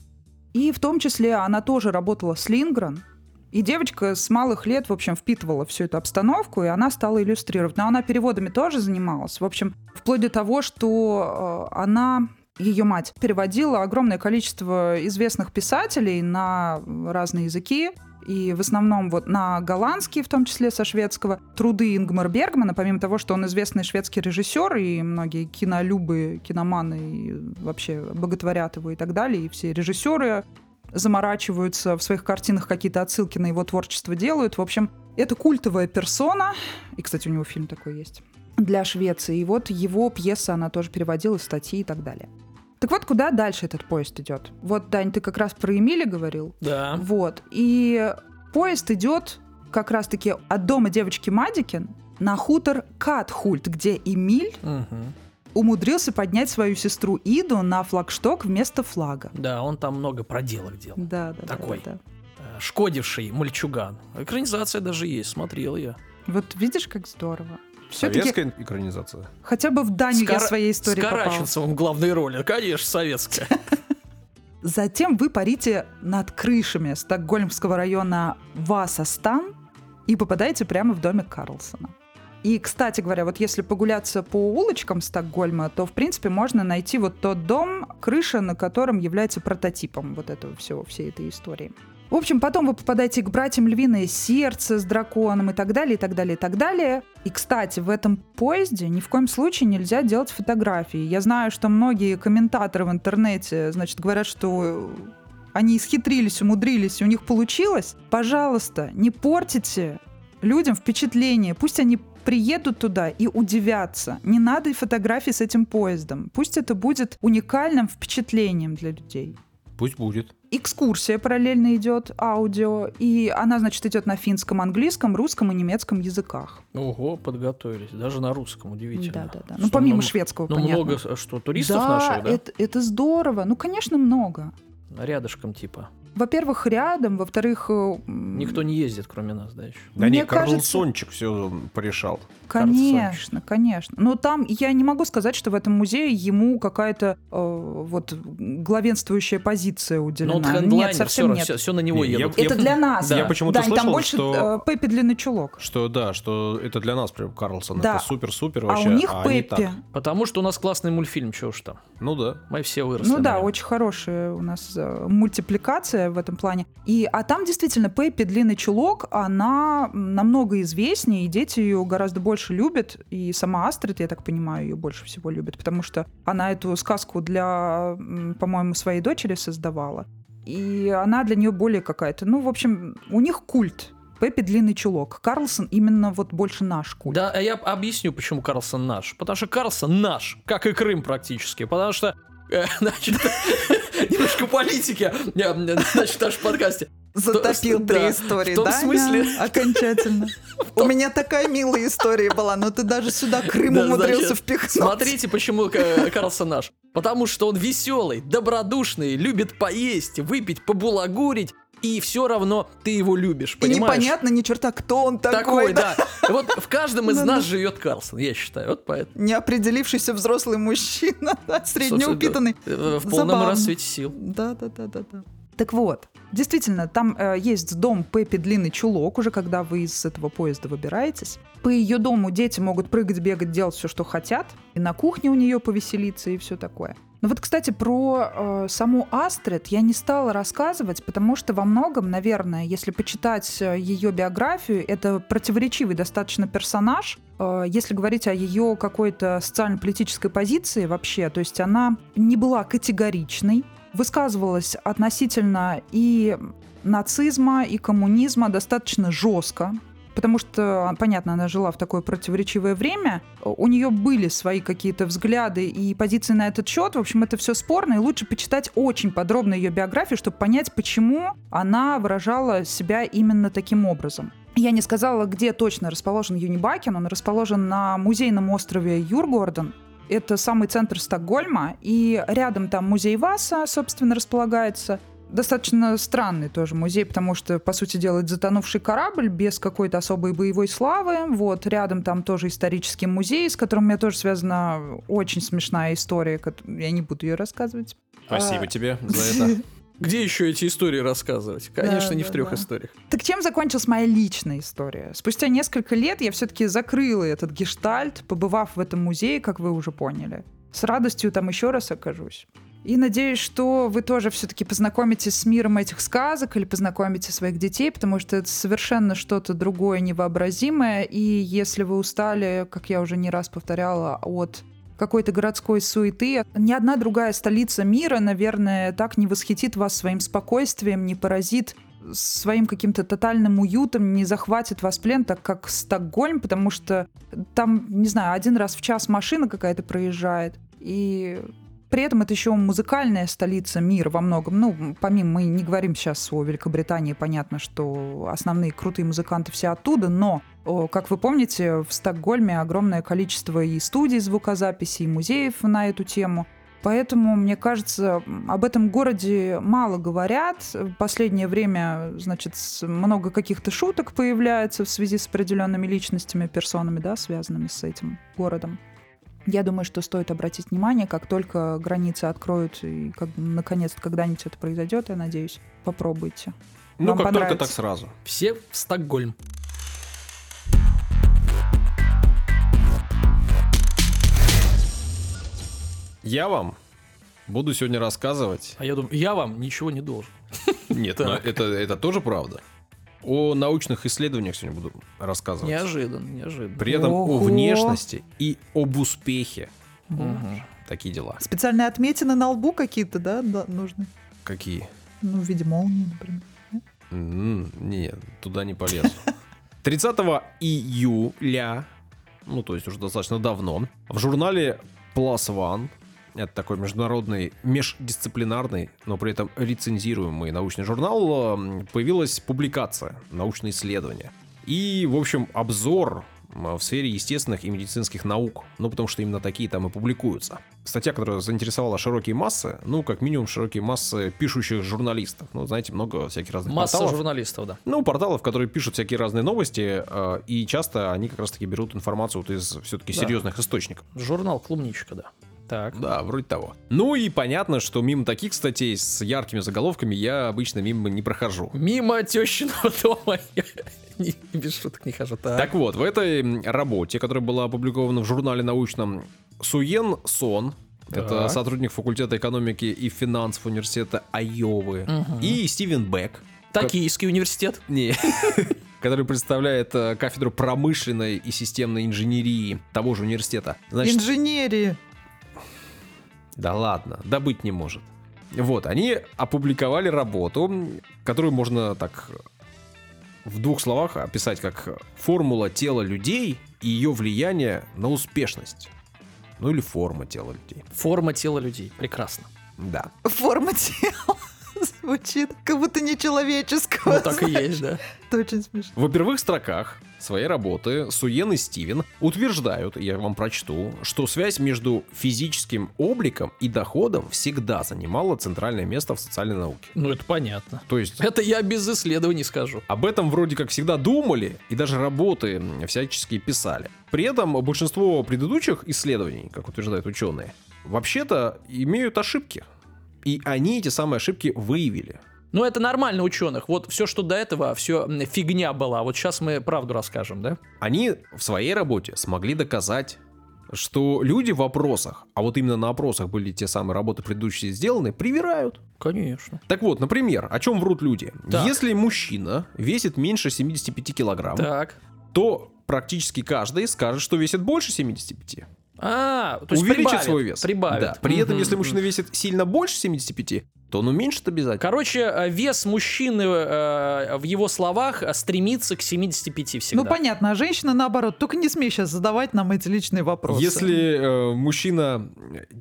И в том числе она тоже работала с Лингрен. И девочка с малых лет, в общем, впитывала всю эту обстановку, и она стала иллюстрировать. Но она переводами тоже занималась. В общем, вплоть до того, что э, она ее мать переводила огромное количество известных писателей на разные языки, и в основном вот на голландский, в том числе со шведского, труды Ингмара Бергмана, помимо того, что он известный шведский режиссер, и многие кинолюбы, киноманы и вообще боготворят его и так далее, и все режиссеры заморачиваются в своих картинах, какие-то отсылки на его творчество делают. В общем, это культовая персона, и, кстати, у него фильм такой есть, для Швеции. И вот его пьеса, она тоже переводилась, статьи и так далее. Так вот, куда дальше этот поезд идет? Вот, Дань, ты как раз про Эмили говорил. Да. Вот. И поезд идет как раз-таки от дома девочки Мадикин на хутор Катхульт, где Эмиль Мгм. умудрился поднять свою сестру Иду на флагшток вместо флага. Да, он там много проделок делал. Да, да, да, Такой. да, да. Э, Шкодивший мальчуган. Экранизация даже есть, смотрел я. Вот видишь, как здорово. Все-таки Советская экранизация? хотя бы в Данию я С Кара- своей истории С попала. Караченцевым в главной роли. Конечно, советская. Затем вы парите над крышами Стокгольмского района Васастан и попадаете прямо в домик Карлсона. И, кстати говоря, вот если погуляться по улочкам Стокгольма, то, в принципе, можно найти вот тот дом, крыша на котором является прототипом вот этого всего, всей этой истории. В общем, потом вы попадаете к братьям Львиное Сердце с драконом и так далее, и так далее, и так далее. И, кстати, в этом поезде ни в коем случае нельзя делать фотографии. Я знаю, что многие комментаторы в интернете, значит, говорят, что они исхитрились, умудрились, и у них получилось. Пожалуйста, не портите людям впечатление. Пусть они приедут туда и удивятся. Не надо и фотографий с этим поездом. Пусть это будет уникальным впечатлением для людей. Пусть будет. Экскурсия параллельно идет, аудио, и она, значит, идет на финском, английском, русском и немецком языках. Ого, подготовились. Даже на русском, удивительно. Да, да, да. Что, Ну, помимо ну, шведского, Ну, понятно. много, с- что, туристов да, наших, да? Это, это здорово. Ну, конечно, много. Рядышком типа. Во-первых, рядом, во-вторых... э, Никто не ездит, кроме нас, да, еще? Да Мне не, кажется- Карлсончик все порешал. Конечно, конечно. Но там я не могу сказать, что в этом музее ему какая-то э, вот главенствующая позиция уделена. Ну, вот нет, совсем все, нет. все, на него Не, я- едут. Это для нас. Да. Я почему-то Дань, слышал, там больше что... э, Пеппи длинный чулок. Что да, что это для нас прям Карлсон. Да. Это супер-супер А вообще. у них они Пеппи. Потому что у нас классный мультфильм, чего уж там. Ну да. Мы все выросли. Ну да, очень хорошая у нас э, мультипликация в этом плане. И, а там действительно Пеппи длинный чулок, она намного известнее, и дети ее гораздо больше любят. И сама Астрид, я так понимаю, ее больше всего любит, потому что она эту сказку для, по-моему, своей дочери создавала. И она для нее более какая-то. Ну, в общем, у них культ. Пеппи длинный чулок. Карлсон именно вот больше наш культ. Да, я объясню, почему Карлсон наш. Потому что Карлсон наш, как и Крым практически. Потому что, значит, немножко политики, э, значит, в нашем подкасте. Затопил В- три да, истории, в том да, смысле-? Окончательно. У меня такая милая история была, но ты даже сюда Крым умудрился впихнуть. Смотрите, почему э, Карлсон наш. Потому что он веселый, добродушный, любит поесть, выпить, побулагурить, и все равно ты его любишь, И понимаешь? непонятно ни черта, кто он такой, Такой, да? Вот в каждом из Да, нас да. живет Карлсон, я считаю. Вот поэтому. Неопределившийся взрослый мужчина, среднеупитанный. Э, В полном расцвете сил. Да, да, да, да, да. Так вот, действительно, там э, есть дом Пеппи Длинный Чулок, уже когда вы из этого поезда выбираетесь. По ее дому дети могут прыгать, бегать, делать все, что хотят. И на кухне у нее повеселиться и все такое. Но вот, кстати, про э, саму Астрид я не стала рассказывать, потому что во многом, наверное, если почитать э, ее биографию, это противоречивый достаточно персонаж. Э, если говорить о ее какой-то социально-политической позиции вообще, то есть она не была категоричной, высказывалась относительно и нацизма, и коммунизма достаточно жестко, потому что, понятно, она жила в такое противоречивое время, у нее были свои какие-то взгляды и позиции на этот счет, в общем, это все спорно, и лучше почитать очень подробно ее биографию, чтобы понять, почему она выражала себя именно таким образом. Я не сказала, где точно расположен Юнибакен, он расположен на музейном острове Юргорден, это самый центр Стокгольма, и рядом там музей Васа, собственно, располагается. Достаточно странный тоже музей, потому что, по сути дела, это затонувший корабль без какой-то особой боевой славы. Вот, рядом там тоже исторический музей, с которым у меня тоже связана очень смешная история. Я не буду ее рассказывать. Спасибо А, тебе за это. Где еще эти истории рассказывать? Конечно, Да, не да, в трех да. историях. Так чем закончилась моя личная история? Спустя несколько лет я все-таки закрыла этот гештальт, побывав в этом музее, как вы уже поняли. С радостью там еще раз окажусь. И надеюсь, что вы тоже все-таки познакомитесь с миром этих сказок или познакомите своих детей, потому что это совершенно что-то другое, невообразимое. И если вы устали, как я уже не раз повторяла, от какой-то городской суеты. Ни одна другая столица мира, наверное, так не восхитит вас своим спокойствием, не поразит своим каким-то тотальным уютом, не захватит вас в плен, так как Стокгольм, потому что там, не знаю, один раз в час машина какая-то проезжает, и при этом это еще музыкальная столица мира во многом. Ну, помимо, мы не говорим сейчас о Великобритании, понятно, что основные крутые музыканты все оттуда, но, как вы помните, в Стокгольме огромное количество и студий звукозаписи, и музеев на эту тему. Поэтому, мне кажется, об этом городе мало говорят. В последнее время, значит, много каких-то шуток появляется в связи с определенными личностями, персонами, да, связанными с этим городом. Я думаю, что стоит обратить внимание, как только границы откроют, и как, наконец когда-нибудь это произойдет, я надеюсь, попробуйте. Ну, Вам как только так сразу. Все в Стокгольм. Я вам буду сегодня рассказывать... А я думаю, я вам ничего не должен. Нет, но это, это тоже правда. О научных исследованиях сегодня буду рассказывать. Неожиданно, неожиданно. При этом о Ого. внешности и об успехе. Мгм. Такие дела. Специальные отметины на лбу какие-то, да, да, нужны? Какие? Ну, в виде молнии, например. М, Нет, туда не полезу. 30 июля, ну то есть уже достаточно давно, в журнале Plus One, это такой международный, междисциплинарный, но при этом рецензируемый научный журнал, появилась публикация, научное исследование. И, в общем, обзор в сфере естественных и медицинских наук. Ну, потому что именно такие там и публикуются. Статья, которая заинтересовала широкие массы, ну, как минимум, широкие массы пишущих журналистов. Ну, знаете, много всяких разных Масса порталов. журналистов, да. Ну, порталов, которые пишут всякие разные новости, э, и часто они как раз-таки берут информацию вот из все-таки Да. серьезных источников. Журнал «Клубничка», да. Так. Да, вроде того. Ну и понятно, что мимо таких статей с яркими заголовками я обычно мимо не прохожу. Мимо тещиного дома я не- без шуток не хожу. Так. Так вот, в этой работе, которая была опубликована в журнале научном, Суен Сон, это сотрудник факультета экономики и финансов университета Айовы, Мгм. и Стивен Бек, Токийский университет. Не. который представляет э, кафедру промышленной и системной инженерии того же университета. Значит, Инженерии. Да ладно, да быть не может. Вот, они опубликовали работу, которую можно так в двух словах описать как формула тела людей и ее влияние на успешность. Ну или форма тела людей. Форма тела людей. Прекрасно. Да. Форма тела. Звучит как будто нечеловеческого. Ну так и есть, да. Это очень смешно. В первых строках своей работы Суен и Стивен утверждают, я вам прочту, что связь между физическим обликом и доходом всегда занимала центральное место в социальной науке. Ну это понятно. То есть Это я без исследований скажу. об этом вроде как всегда думали и даже работы всячески писали. При этом большинство предыдущих исследований, как утверждают ученые, вообще-то имеют ошибки. И они эти самые ошибки выявили. Ну это нормально ученых. Вот все, что до этого, все фигня была. Вот сейчас мы правду расскажем, да? Они в своей работе смогли доказать, что люди в вопросах, а вот именно на опросах были те самые работы предыдущие сделаны, привирают. Конечно. Так вот, например, о чем врут люди? Так. Если мужчина весит меньше 75 килограмм, Так. то практически каждый скажет, что весит больше 75. А, то есть Увеличит прибавит, свой вес. Прибавит. Да. При этом, Мгм, если мужчина весит сильно больше 75, то он уменьшит обязательно. Короче, э, вес мужчины э, в его словах э, стремится к 75 всегда. Ну, понятно, а женщина наоборот. Только не смей сейчас задавать нам эти личные вопросы. Если э, мужчина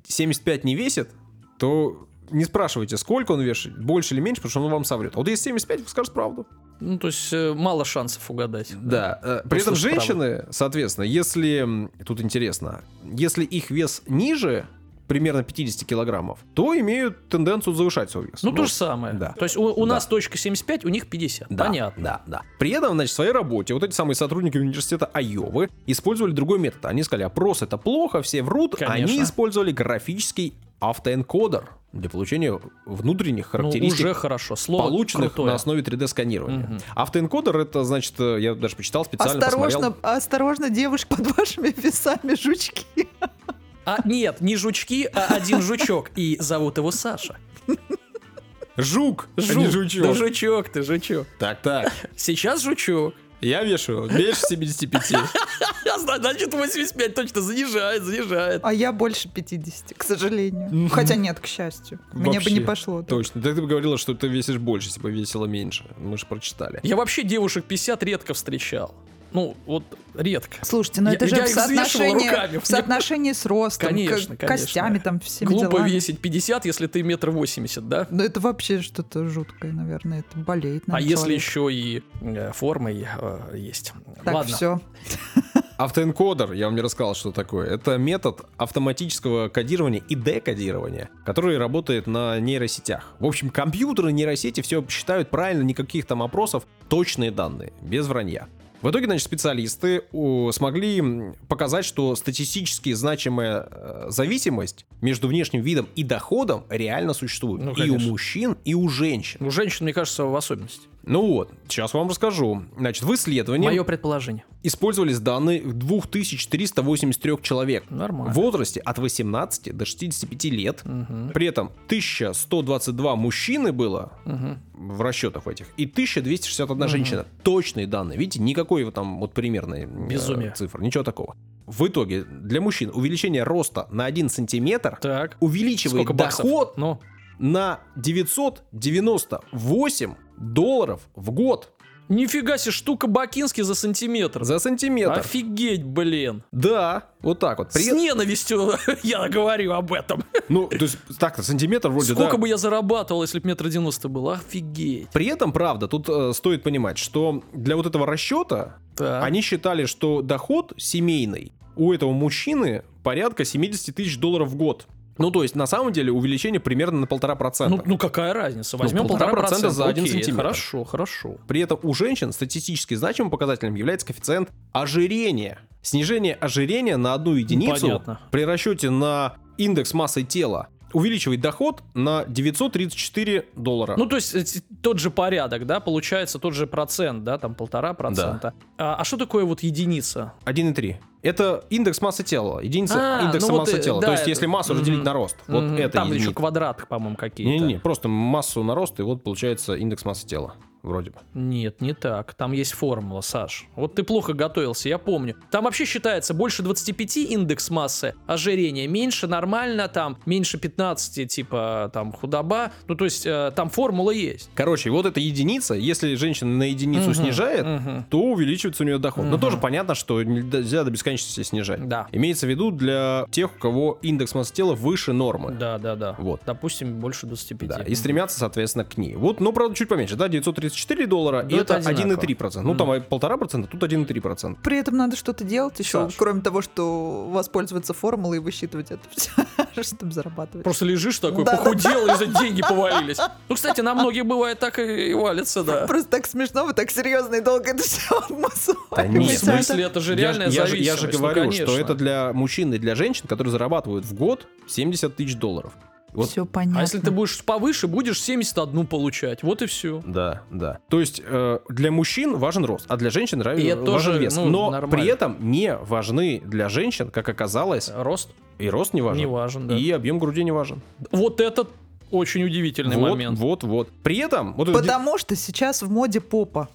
75 не весит, то не спрашивайте, сколько он вешает, больше или меньше, потому что он вам соврет. А вот если 75, скажет правду. Ну, то есть э, мало шансов угадать. Да. э, При этом женщины, соответственно, если... Тут интересно. Если их вес ниже примерно 50 килограммов, то имеют тенденцию завышать свой вес. Ну, то же самое. да. То есть у, у Да. нас точка 75, у них 50. Да, Понятно. Да, да. При этом, значит, в своей работе вот эти самые сотрудники университета Айовы использовали другой метод. Они сказали, опрос это плохо, все врут. Конечно. Они использовали графический автоэнкодер для получения внутренних Ну, характеристик уже хорошо. Слово полученных крутое. на основе 3D-сканирования. Мгм. Автоэнкодер это, значит, я даже почитал специально, Осторожно, посмотрел. осторожно, девушка, под вашими весами жучки. А нет, не жучки, а один жучок. И зовут его Саша. Жук, а Жук. не жучок. Да жучок ты, жучок. Так, так. Сейчас жучок. Я вешу меньше 75. Значит, 85 точно занижает, занижает. А я больше 50, к сожалению. Хотя нет, к счастью. Мне бы Вообще. не пошло. так. Точно. Ты, ты бы говорила, что ты весишь больше, бы весила меньше. Мы же прочитали. Я вообще девушек 50 редко встречал. Ну, вот редко. Слушайте, ну Я- это же я в соотношении, руками. в соотношении с ростом, Конечно, к- конечно. костями, там, всеми Глупо делами. весить 50, если ты метр восемьдесят, да? Ну это вообще что-то жуткое, наверное. Это болеет. А наверное, если человек. еще и э, формой э, есть. Так, Ладно. все. Автоэнкодер, я вам не рассказал, что такое. Это метод автоматического кодирования и декодирования, который работает на нейросетях. В общем, компьютеры, нейросети все считают правильно, никаких там опросов, точные данные, без вранья. В итоге, значит, специалисты смогли показать, что статистически значимая э, зависимость между внешним видом и доходом реально существует. Ну, и у мужчин, и у женщин. У женщин, мне кажется, в особенности. Ну вот, сейчас вам расскажу. Значит, в исследовании Мое предположение. использовались данные 2383 человек Нормально. в возрасте от 18 до 65 лет. Мгм. При этом 1122 мужчины было Мгм. в расчетах этих и 1261 Мгм. женщина. Точные данные. Видите, никакой там вот примерной э, Безумие. цифры, ничего такого. В итоге для мужчин увеличение роста на 1 сантиметр Так. увеличивает Сколько доход Ну, на 998 долларов в год нифига себе, штука Бакинский за сантиметр. за сантиметр. Офигеть, блин. Да, вот так вот. При- С ненавистью я говорю об этом. Ну, то есть, так-то, сантиметр вроде, Сколько да. бы я зарабатывал, если бы метр девяносто был? Офигеть. При этом, правда, тут э, стоит понимать, что для вот этого расчета Так. они считали, что доход семейный у этого мужчины порядка 70 тысяч долларов в год. Ну, то есть, на самом деле, увеличение примерно на полтора процента. Ну, ну какая разница? Возьмем полтора полтора процента за один сантиметр. Хорошо, хорошо. При этом у женщин статистически значимым показателем является коэффициент ожирения. Снижение ожирения на одну единицу понятно. при расчете на индекс массы тела увеличивает доход на 934 доллара. Ну, то есть э, тот же порядок, да, получается тот же процент, да, там полтора процента. А, а что такое вот единица? 1,3. Это индекс массы тела. Единица А, индекса ну вот массы и- тела. да, То есть, это- если массу разделить на рост, вот это Там еще единица. квадраты, по-моему, какие-то. Не-не, просто массу на рост, и вот получается индекс массы тела. Вроде бы. Нет, не так. Там есть формула, Саш. Вот ты плохо готовился, я помню. Там вообще считается больше 25 индекс массы ожирения, меньше нормально, там меньше 15 типа там худоба. Ну то есть э, там формула есть. Короче, вот эта единица, если женщина на единицу Мгм, снижает, мгм. то увеличивается у нее доход. Но Мгм. тоже понятно, что нельзя до бесконечности снижать. Да. Имеется в виду для тех, у кого индекс массы тела выше нормы. Да, да, да. Вот. Допустим, больше 25. Да, и стремятся, соответственно, к ней. Вот, ну, правда, чуть поменьше, да, 934 доллара, и Ну, это это одинаково. 1,3%. Ну, там полтора процента, тут 1,3%. При этом надо что-то делать еще, кроме того, что воспользоваться формулой и высчитывать это все, чтобы зарабатывать. Просто лежишь такой, похудел, и за деньги повалились. Ну, кстати, на многих бывает так и валится, да. Просто так смешно, вы так серьезно и долго это все Да Ну, в нет, смысле, это же реальная я, же- я зависимость. же ну, говорю, что это для мужчин и для женщин, которые зарабатывают в год 70 тысяч долларов. Вот Все понятно. А если ты будешь повыше, будешь 71 получать. Вот и все. Да, да. То есть э, для мужчин важен рост, а для женщин это важен тоже, вес. ну, Но нормально. при этом не важны для женщин, как оказалось, Рост и рост не важен, не важен, да. и объем груди не важен. Вот это очень удивительный вот, момент. вот, вот. При этом вот это Потому что сейчас в моде попа.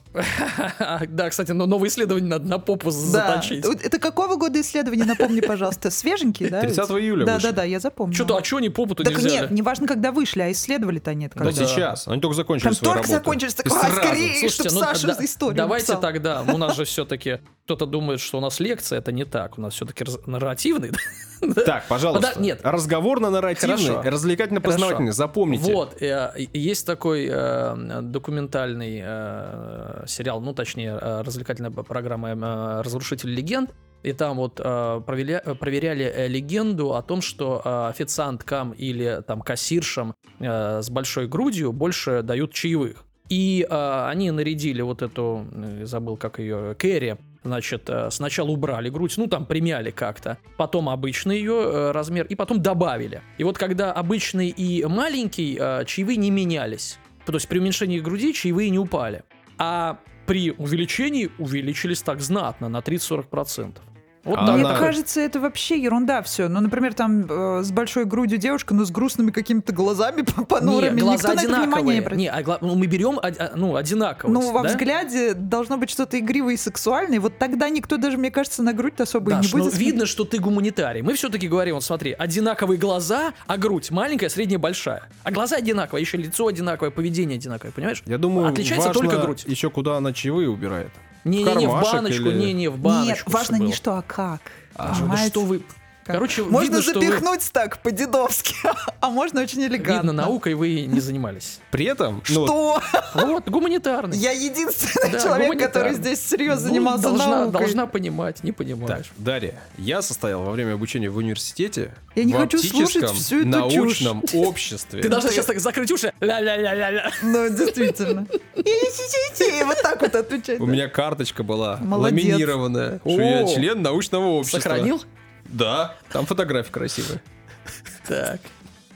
Да, кстати, но новое исследование надо на попу заточить. Это какого года исследование, напомни, пожалуйста. Свеженькие, да? 30 ведь? июля Да, да, да, я запомнила. Что-то, а что они попу-то не Так взяли? нет, неважно, когда вышли, а исследовали-то нет. Да, Ну сейчас. Они только закончили свою только работу. закончились, так, И «Ай, сразу. скорее!» Слушайте, чтоб ну, Саша историю давайте тогда, у нас же все-таки кто-то думает, что у нас лекция, это не так, у нас все-таки нарративный. Так, пожалуйста. Нет. Разговорно-нарративный, развлекательно-познавательный. Запомните. Вот, э, есть такой э, документальный э, сериал, ну, точнее, э, развлекательная программа э, «Разрушитель легенд», и там вот э, проверя- проверяли легенду о том, что официанткам или там кассиршам с большой грудью больше дают чаевых. И э, они нарядили вот эту, забыл как ее, Кэрри, значит, э, сначала убрали грудь, ну там примяли как-то, потом обычный ее э, размер, и потом добавили. И вот когда обычный и маленький, э, чаевые не менялись. То есть при уменьшении груди чаевые не упали. А при увеличении увеличились так знатно, на 30-40%. Вот А так. Мне она- кажется, это вообще ерунда все. Ну, например, там э, с большой грудью девушка, но с грустными какими-то глазами понурыми. Не, глаза Никто на это внимания не одинаковые. обратит. Не, а гла- ну, мы берем а, ну, одинаковость. Ну, во да? взгляде должно быть что-то игривое и сексуальное. Вот тогда никто даже, мне кажется, на грудь особо и не Даш, ну, будет. смотреть. видно, что ты гуманитарий. Мы все-таки говорим, вот смотри, одинаковые глаза, а грудь маленькая, средняя, большая. А глаза одинаковые, еще лицо одинаковое, поведение одинаковое, понимаешь? Я думаю, Отличается важно только грудь. еще куда она чаевые убирает. Не-не-не, в кармашек баночку, или- не-не, в баночку. Нет, важно не что, а как. А, ну Понимаете? что вы... Короче, Можно видно, что вы- запихнуть так по-дедовски, а можно очень элегантно. видно, наукой вы не занимались. При этом, ну, Что? Вот, гуманитарный. Я единственный Да, человек, который здесь серьезно Ну, занимался должна, наукой. должна понимать, не так, понимаешь. Дарья, я состоял во время обучения в университете Я не в хочу слушать всю эту научном обществе. Ты должна сейчас так закрыть уши. Ля-ля-ля-ля-ля. Ну, действительно. И вот так вот отвечать. У меня карточка была ламинированная, что я член научного общества. Сохранил? Да, там фотографии красивые. Так.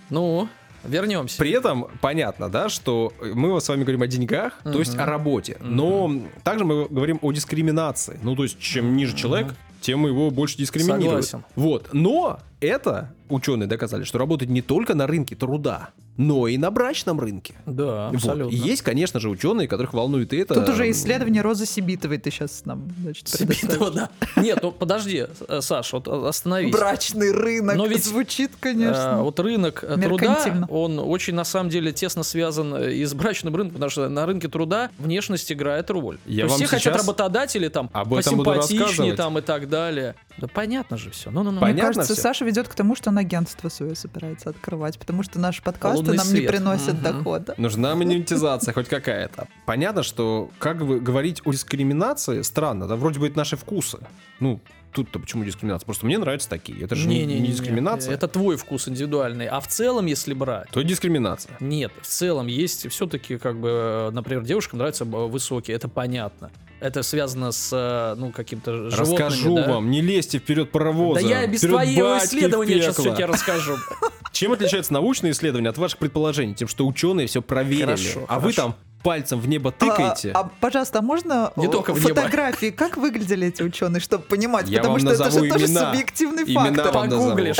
Ну, вернемся. При этом понятно, да, что мы с вами говорим о деньгах, то есть о работе. Но также мы говорим о дискриминации. Ну, то есть, чем ниже человек, тем его больше дискриминируют. Согласен. Вот. Но это ученые доказали, что работает не только на рынке труда, но и на брачном рынке. Да, Вот. абсолютно. И есть, конечно же, ученые, которых волнует и это. Тут уже исследование Розы Сибитовой ты сейчас нам, значит, Сибитова, да. Нет, ну подожди, э, Саш, вот э, остановись. Брачный рынок. Но ведь, звучит, конечно. Вот рынок труда, он очень на самом деле тесно связан и с брачным рынком, потому что на рынке труда внешность играет роль. Я То вам все хотят работодатели там об этом посимпатичнее там и так далее. Да понятно же все. Ну, ну, ну. Понятно. Мне кажется, всё? Саша ведет к тому, что он агентство свое собирается открывать, потому что наши подкасты Лунный нам не свет. приносят Мгм. дохода. Нужна монетизация хоть какая-то. Понятно, что как вы говорить о дискриминации странно, да, вроде бы это наши вкусы. Ну, тут-то почему дискриминация? Просто мне нравятся такие. Это же не, Не-не-не, не дискриминация. Это твой вкус индивидуальный. А в целом, если брать, То дискриминация. Нет, в целом есть все-таки, как бы, например, девушкам нравятся высокие, это понятно. Это связано с, ну, каким-то животными, Расскажу да? вам, не лезьте вперед паровоза. Да я без вперед твоего исследования сейчас все тебе расскажу. Чем отличается научное исследование от ваших предположений? Тем, что ученые все проверили. Хорошо, а вы хорошо. там пальцем в небо тыкаете. А, а, пожалуйста, а можно Не э, только в небо. фотографии, как выглядели эти ученые, чтобы понимать? Я Потому вам что это же назову тоже имена. субъективный Имена фактор. вам. Погуглишь.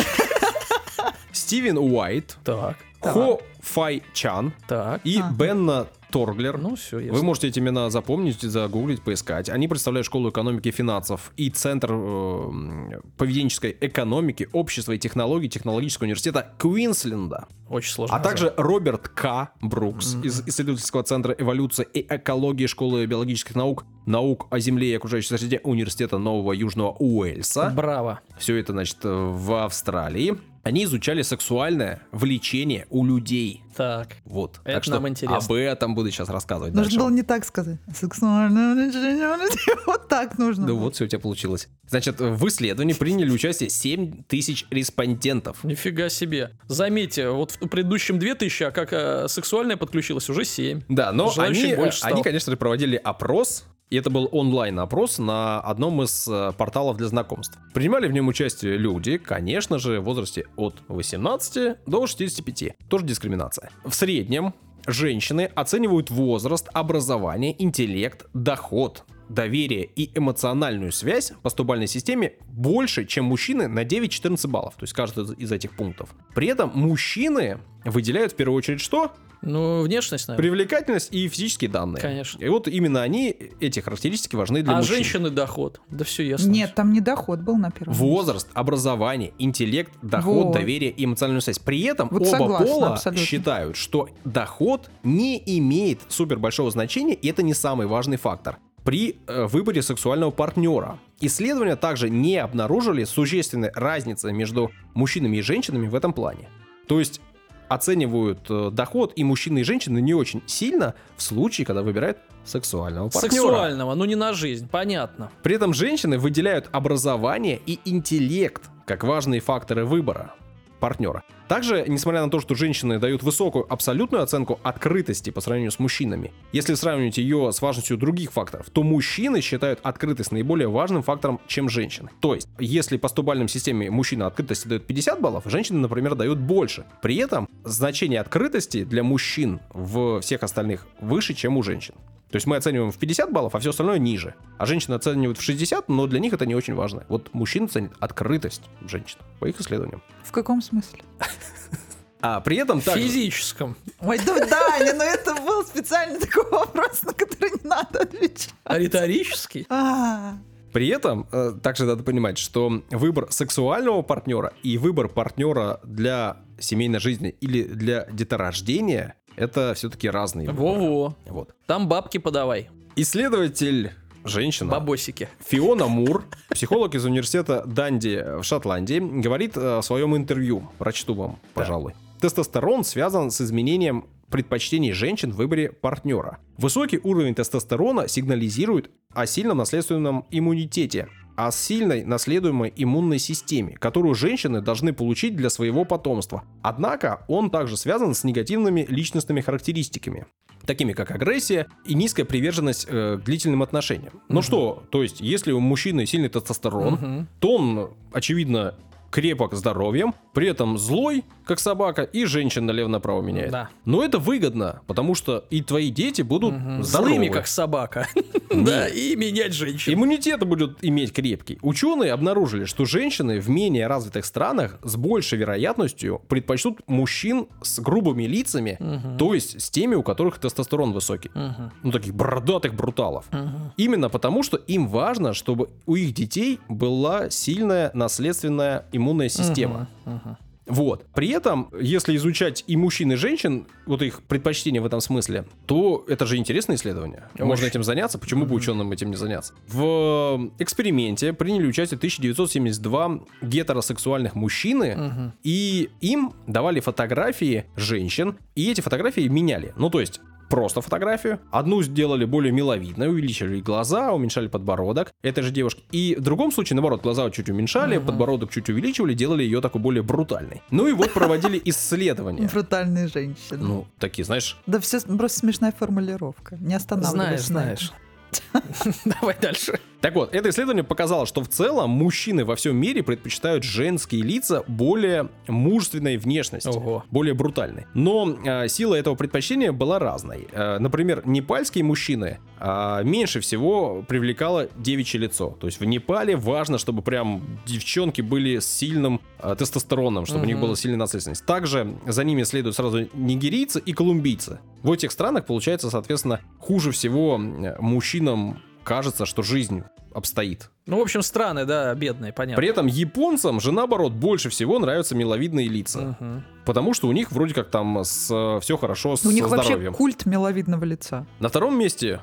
Стивен Уайт, Так, Хо Фай Чан так. и Ага. Бенна Торглер. Ну, все, Вы можете эти имена запомнить, загуглить, поискать. Они представляют школу экономики и финансов и Центр э, поведенческой экономики, общества и технологий технологического университета Квинсленда. Очень сложно. А также Роберт К. Брукс из исследовательского центра эволюции и экологии школы биологических наук, наук о земле и окружающей среде университета Нового Южного Уэльса. Браво. Все это, значит, в Австралии. Они изучали сексуальное влечение у людей. Так. Вот. Это так что нам интересно. об этом буду сейчас рассказывать Нужно дальше. было не так сказать. Сексуальное влечение у людей. Вот так нужно. Да было. вот, все у тебя получилось. Значит, в исследовании приняли участие 7 тысяч респондентов. Нифига себе. Заметьте, вот в предыдущем 2000, а как э, сексуальное подключилось, уже 7. Да, но Желающих они, больше они, конечно же, проводили опрос, и это был онлайн-опрос на одном из э, порталов для знакомств. Принимали в нем участие люди, конечно же, в возрасте от 18 до 65. Тоже дискриминация. В среднем женщины оценивают возраст, образование, интеллект, доход, доверие и эмоциональную связь по стубальной системе больше, чем мужчины на 9-14 баллов, то есть каждый из этих пунктов. При этом мужчины выделяют в первую очередь что? Ну, внешность, наверное. Привлекательность и физические данные. Конечно. И вот именно они, эти характеристики важны для А мужчин. женщины доход. Да все ясно. Нет, там не доход был на первом. месте. Возраст, образование, интеллект, доход, Вот. доверие и эмоциональную связь. При этом Вот оба согласна, пола абсолютно. считают, что доход не имеет супер большого значения, и это не самый важный фактор при э, выборе сексуального партнера. Исследования также не обнаружили существенной разницы между мужчинами и женщинами в этом плане. То есть оценивают э, доход и мужчины и женщины не очень сильно в случае, когда выбирают сексуального партнера. Сексуального, ну не на жизнь, понятно. При этом женщины выделяют образование и интеллект как важные факторы выбора партнера. Также, несмотря на то, что женщины дают высокую абсолютную оценку открытости по сравнению с мужчинами, если сравнивать ее с важностью других факторов, то мужчины считают открытость наиболее важным фактором, чем женщины. То есть, если по стубальной системе мужчина открытости дает 50 баллов, женщины, например, дают больше. При этом значение открытости для мужчин в всех остальных выше, чем у женщин. То есть мы оцениваем в 50 баллов, а все остальное ниже. А женщины оценивают в 60, но для них это не очень важно. Вот мужчина ценит открытость женщин, по их исследованиям. В каком смысле? А при этом В также... физическом. Ой, да, Даня, но это был специально такой вопрос, на который не надо отвечать. А риторический. А, При этом э, также надо понимать, что выбор сексуального партнера и выбор партнера для семейной жизни или для деторождения это все-таки разные. выборы. Во-во. Вот. Там бабки подавай. Исследователь женщина, Бабосики. Фиона Мур, психолог из университета Данди в Шотландии, говорит э, в своем интервью, прочту вам, пожалуй. Тестостерон связан с изменением предпочтений женщин в выборе партнера. Высокий уровень тестостерона сигнализирует о сильном наследственном иммунитете, о сильной наследуемой иммунной системе, которую женщины должны получить для своего потомства. Однако он также связан с негативными личностными характеристиками такими как агрессия и низкая приверженность э, к длительным отношениям. Ну что, то есть, если у мужчины сильный тестостерон, то он, очевидно, крепок здоровьем, при этом злой, как собака, и женщин налево-направо меняет. Да. Но это выгодно, потому что и твои дети будут здоровы. Злыми, как собака. Да, и менять женщин. Иммунитет будет иметь крепкий. Ученые обнаружили, что женщины в менее развитых странах с большей вероятностью предпочтут мужчин с грубыми лицами, то есть с теми, у которых тестостерон высокий. Ну, таких бородатых бруталов. Именно потому, что им важно, чтобы у их детей была сильная наследственная иммунная система. Вот. При этом, если изучать и мужчин, и женщин, вот их предпочтения в этом смысле, то это же интересное исследование. Можно этим заняться, почему бы ученым этим не заняться? В эксперименте приняли участие 1972 гетеросексуальных мужчины, и им давали фотографии женщин, и эти фотографии меняли. Ну, то есть просто фотографию. Одну сделали более миловидной, увеличили глаза, уменьшали подбородок этой же девушки. И в другом случае, наоборот, глаза чуть уменьшали, подбородок чуть увеличивали, делали ее такой более брутальной. Ну и вот проводили исследования. Брутальные женщины. Ну, такие, знаешь, Да все просто смешная формулировка. Не останавливайся. Знаешь, на знаешь. Давай дальше. Так вот, это исследование показало, что в целом мужчины во всем мире предпочитают женские лица более мужественной внешности, Ого. более брутальной. Но э, сила этого предпочтения была разной. Э, например, непальские мужчины э, меньше всего привлекало девичье лицо. То есть в Непале важно, чтобы прям девчонки были с сильным э, тестостероном, чтобы у них была сильная наследственность. Также за ними следуют сразу нигерийцы и колумбийцы. В этих странах, получается, соответственно, хуже всего мужчинам кажется, что жизнь обстоит. Ну, в общем, страны, да, бедные, понятно. При этом японцам же наоборот больше всего нравятся миловидные лица. Мгм. Потому что у них вроде как там с, все хорошо с У них вообще здоровьем. культ миловидного лица. На втором месте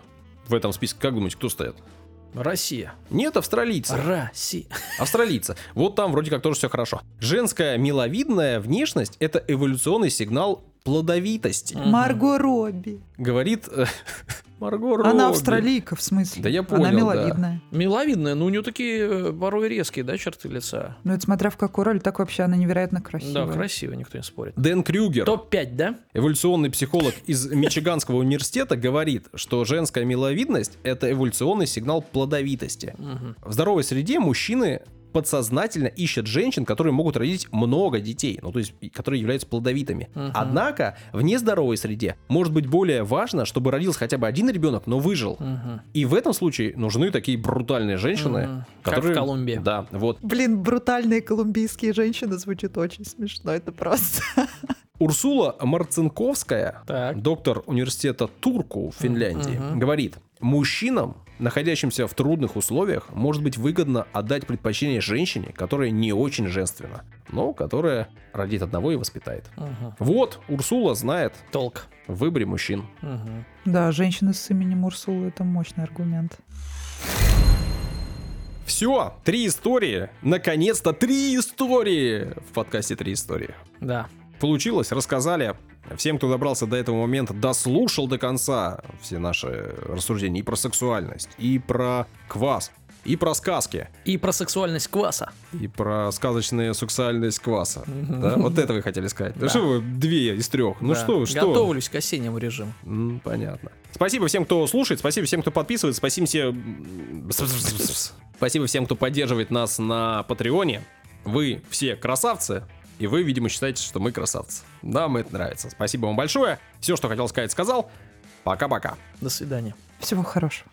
в этом списке, как думаете, кто стоит? Россия. Нет, австралийцы. Россия. Австралийцы. Вот там вроде как тоже все хорошо. Женская миловидная внешность это эволюционный сигнал плодовитости. Марго Робби. Говорит Марго Робби. Она австралийка, в смысле. Да я понял, Она да. миловидная. Миловидная, но у нее такие э, порой резкие, да, черты лица. Ну, это смотря в какую роль, так вообще она невероятно красивая. Да, красиво, никто не спорит. Дэн Крюгер. Топ-5, да? Эволюционный психолог из Мичиганского университета говорит, что женская миловидность – это эволюционный сигнал плодовитости. В здоровой среде мужчины подсознательно ищут женщин, которые могут родить много детей, ну то есть которые являются плодовитыми. Мгм. Однако в нездоровой среде может быть более важно, чтобы родился хотя бы один ребенок, но выжил. Мгм. И в этом случае нужны такие брутальные женщины. Как которые... в Колумбии. Да, вот. Блин, брутальные колумбийские женщины звучит очень смешно, это просто. Урсула Марцинковская, Так. доктор университета Турку в Финляндии, Мгм. говорит, мужчинам, находящимся в трудных условиях, может быть выгодно отдать предпочтение женщине, которая не очень женственна, но которая родит одного и воспитает. Мгм. Вот, Урсула знает Толк. в выборе мужчин. Мгм. Да, женщина с именем Урсула это мощный аргумент. Все, три истории. Наконец-то три истории в подкасте «Три истории». Да. Получилось, рассказали. Всем, кто добрался до этого момента, дослушал до конца все наши рассуждения и про сексуальность, и про квас, и про сказки, И про сексуальность кваса. и про сказочную сексуальность кваса. Да? Вот это вы хотели сказать. Да Да. что вы две из трех? Ну Да. что, что? Готовлюсь к осеннему режиму. М, Понятно. Спасибо всем, кто слушает, спасибо всем, кто подписывается, спасибо всем... Спасибо всем, кто поддерживает нас на Патреоне. Вы все красавцы, и вы, видимо, считаете, что мы красавцы. Нам это нравится. Спасибо вам большое. Все, что хотел сказать, сказал. Пока-пока. До свидания. Всего хорошего.